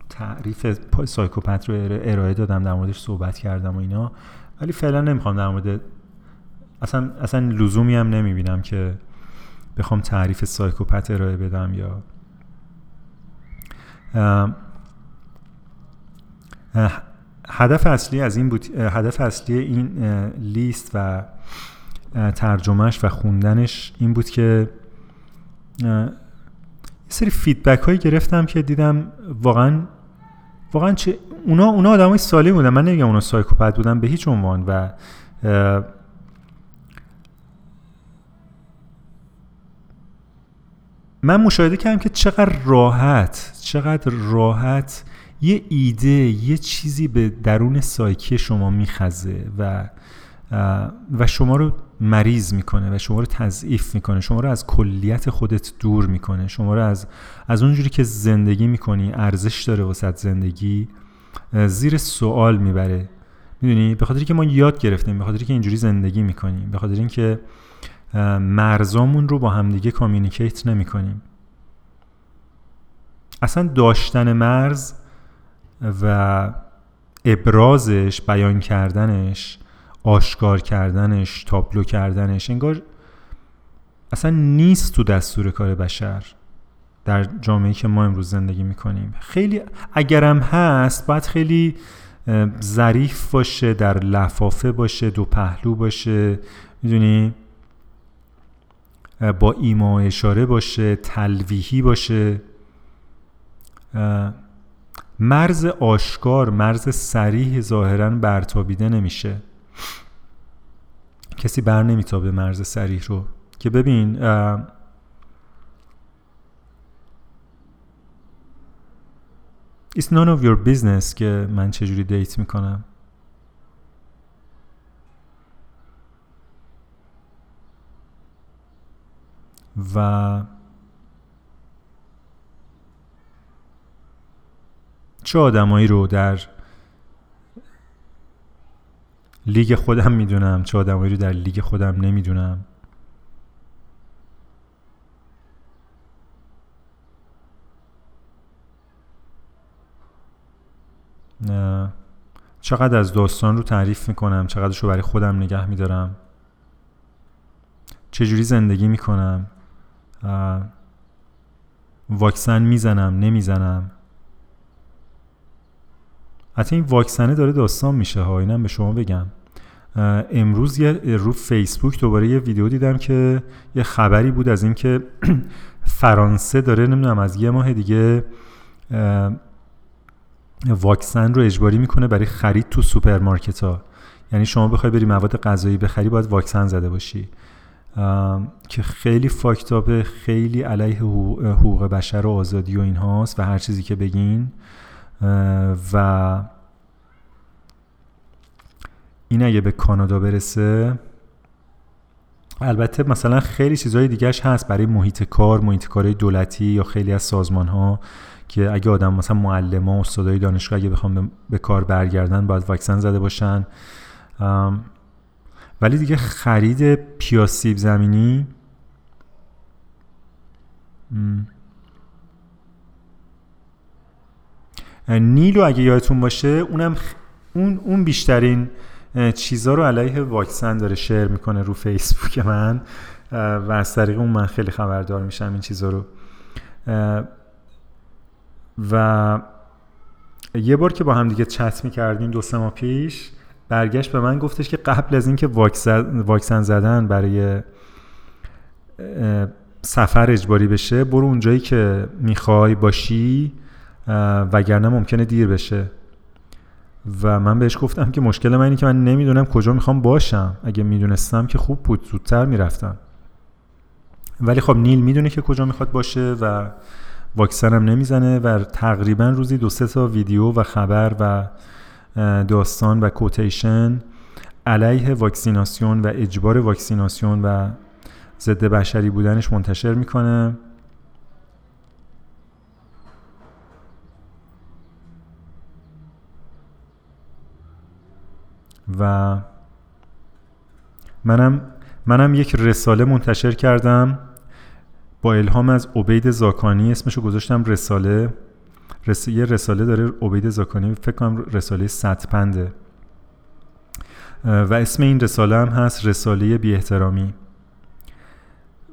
تعریف سایکوپت رو ارائه دادم در موردش صحبت کردم و اینا. ولی فعلا نمی‌خوام در مورد اصلا اصلا لزومی هم نمی‌بینم که بخوام تعریف سایکوپت ارائه بدم یا هدف اصلی از این بود هدف اصلی این لیست و ترجمهش و خوندنش این بود که یه سری فیدبک هایی گرفتم که دیدم واقعا واقعا چه اونا اونا آدمای سالی بودن. من نمیگم اونا سایکوپت بودن به هیچ عنوان. و من مشاهده کردم که چقدر راحت چقدر راحت یه ایده یه چیزی به درون سایکی شما میخزه و و شما رو مریض می‌کنه و شما رو تضعیف می‌کنه. شما رو از کلیت خودت دور می‌کنه. شما رو از از اونجوری که زندگی می‌کنی ارزش داره واسه زندگی زیر سوال می‌بره. می‌دونی؟ به خاطر که ما یاد گرفتیم به خاطر که اینجوری زندگی می‌کنیم به خاطر اینکه مرزامون رو با همدیگه کامیونیکیت نمی‌کنیم. اصلا داشتن مرز و ابرازش بیان کردنش آشکار کردنش تابلو کردنش انگار اصلا نیست تو دستور کار بشر در جامعه که ما امروز زندگی می‌کنیم. خیلی اگرم هست باید خیلی ظریف باشه در لفافه باشه دو پهلو باشه می‌دونی؟ با ایما اشاره باشه تلویحی باشه. مرز آشکار مرز سریح ظاهرا برتابیده نمیشه. کسی بر نمیتابه مرز سریح رو. که ببین It's none of your business که من چجوری دیت می‌کنم. و چه آدمایی رو در لیگ خودم می‌دونم. چه آدمایی رو در لیگ خودم نمی‌دونم. چقدر از داستان رو تعریف می‌کنم چقدرش رو برای خودم نگه میدارم. چجوری زندگی می‌کنم. واکسن می‌زنم نمی‌زنم. حتی این واکسنه داره داستان میشه ها اینم به شما بگم. امروز یه رو فیسبوک دوباره یه ویدیو دیدم که یه خبری بود از اینکه فرانسه داره نمی‌دونم از یه ماه دیگه واکسن رو اجباری می‌کنه برای خرید تو سوپرمارکت ها. یعنی شما بخوای بری مواد غذایی بخری باید واکسن زده باشی. که خیلی فاکتابه خیلی علیه حقوق بشر و آزادی و این هاست و هر چیزی که بگین. و این اگه به کانادا برسه البته مثلا خیلی چیزهای دیگهش هست برای محیط کار محیط کارهای دولتی یا خیلی از سازمان ها که اگه آدم مثلا معلم ها استادای دانشگاه اگه بخوام به کار برگردن باید واکسن زده باشن. ولی دیگه خرید پیاسیب زمینی نیلو اگه یادتون باشه اونم اون اون بیشترین چیزا رو علیه واکسن داره شیر می‌کنه رو فیسبوک من و از طریق اون من خیلی خبردار میشم این چیزا رو. و یه بار که با هم دیگه چت می‌کردیم دو سه ماه پیش برگشت به من گفتش که قبل از اینکه واکسن زدن برای سفر اجباری بشه برو اونجایی که می‌خوای باشی. وگرنه ممکنه دیر بشه. و من بهش گفتم که مشکل من اینه که من نمی‌دونم کجا می‌خوام باشم. اگه می‌دونستم که خوب بود زودتر می‌رفتم. ولی خب نیل می‌دونه که کجا می‌خواد باشه و واکسن هم نمی‌زنه و تقریبا روزی دو سه تا ویدیو و خبر و داستان و کوتیشن علیه واکسیناسیون و اجبار واکسیناسیون و ضد بشری بودنش منتشر می‌کنه. و منم منم یک رساله منتشر کردم با الهام از عبید زاکانی. اسمشو گذاشتم رساله. رس... یه رساله داره عبید زاکانی. فکر کنم رساله ستپنده و اسم این رساله هم هست رساله بی احترامی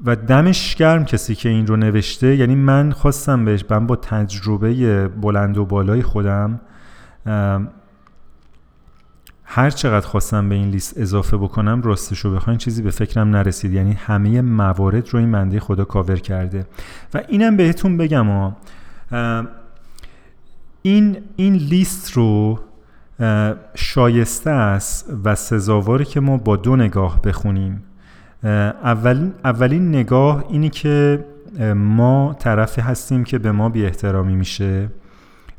و دمش گرم کسی که این رو نوشته. یعنی من خواستم بهش من با تجربه بلند و بالای خودم هر چقدر خواستم به این لیست اضافه بکنم راستشو بخواین چیزی به فکرم نرسید. یعنی همه موارد رو این منده خدا کاور کرده. و اینم بهتون بگم ها این این لیست رو شایسته است و سزاواره که ما با دو نگاه بخونیم. اولین, اولین نگاه اینی که ما طرفی هستیم که به ما بی احترامی میشه.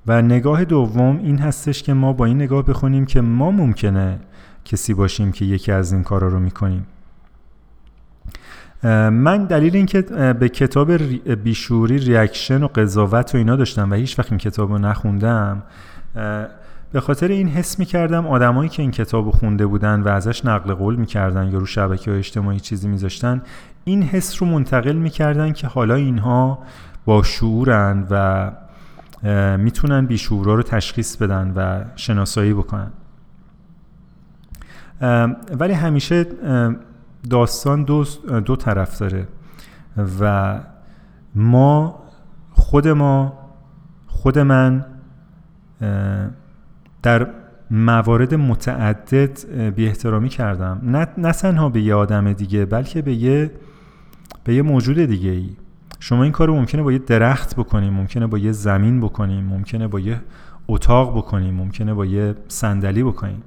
و نگاه دوم این هستش که ما با این نگاه بخونیم که ما ممکنه کسی باشیم که یکی از این کارا رو می‌کنیم. من دلیل اینکه به کتاب بیشوری ریاکشن و قضاوت و اینا داشتم و هیچ وقت این کتاب رو نخوندم به خاطر این حس می‌کردم آدمایی که این کتاب رو خونده بودن و ازش نقل قول می‌کردن یا رو شبکه های اجتماعی چیزی میذاشتن این حس رو منتقل می‌کردن که حالا اینها با شعورن و می‌تونن بیشعورا رو تشخیص بدن و شناسایی بکنن. ولی همیشه داستان دو, دو طرف داره و ما خود ما خود من در موارد متعدد بی احترامی کردم. نه, نه تنها به یه آدم دیگه بلکه به یه به یه موجود دیگه ای شما این کار ممکنه با یه درخت بکنیم ممکنه با یه زمین بکنیم ممکنه با یه اتاق بکنیم ممکنه با یه صندلی بکنیم.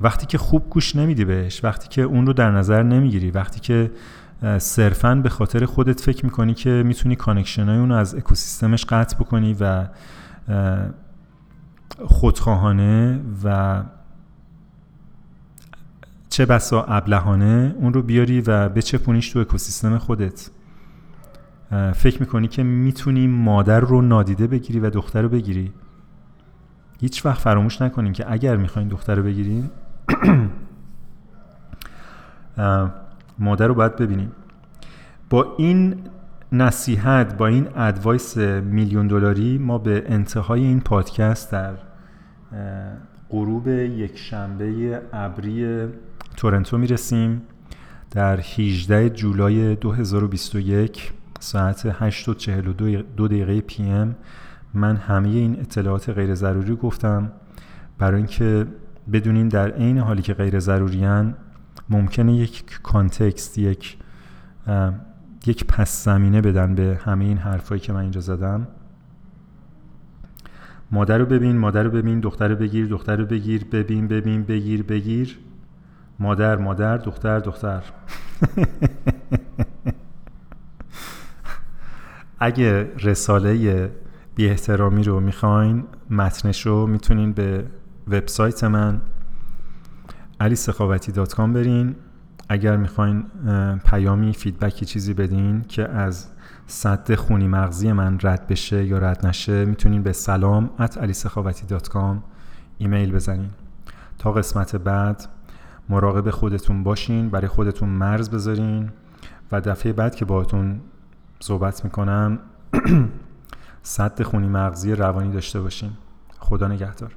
وقتی که خوب گوش نمیدی بهش وقتی که اون رو در نظر نمی‌گیری وقتی که صرفا به خاطر خودت فکر می‌کنی که می‌تونی connection های اون رو از اکوسیستمش قطع بکنی و خودخواهانه و چه بسا ابلهانه اون رو بیاری و بچپونیش تو اکوسیستم خودت. فکر می‌کنی که می‌تونی مادر رو نادیده بگیری و دختر رو بگیری؟ هیچ وقت فراموش نکنین که اگر می‌خواین دختر رو بگیرین مادر رو باید ببینیم با این نصیحت با این ادوایس میلیون دلاری ما به انتهای این پادکست در غروب یک شنبه ابری تورنتو می‌رسیم. در 18 جولای 2021 ساعت 8:42 دو دقیقه PM من همه این اطلاعات غیر ضروری گفتم. برای اینکه بدونین در عین حالی که غیر ضروریان ممکنه یک context یک یک پس زمینه بدن به همه این حرفایی که من اینجا زدم. مادر رو ببین مادر رو ببین دختر رو بگیر دختر رو بگیر ببین ببین بگیر بگیر. مادر مادر دختر دختر. اگه رساله بی احترامی رو می‌خواین متنش رو می‌تونین به وبسایت من علی سخاوتی برین. اگر می‌خواین پیامی فیدبکی چیزی بدین که از صد خونی مغزی من رد بشه یا رد نشه می‌تونین به سلام at ایمیل بزنین. تا قسمت بعد مراقب خودتون باشین برای خودتون مرز بذارین و دفعه بعد که باهاتون صحبت می‌کنم. صد خونی مغزی روانی داشته باشین خدا نگهدار.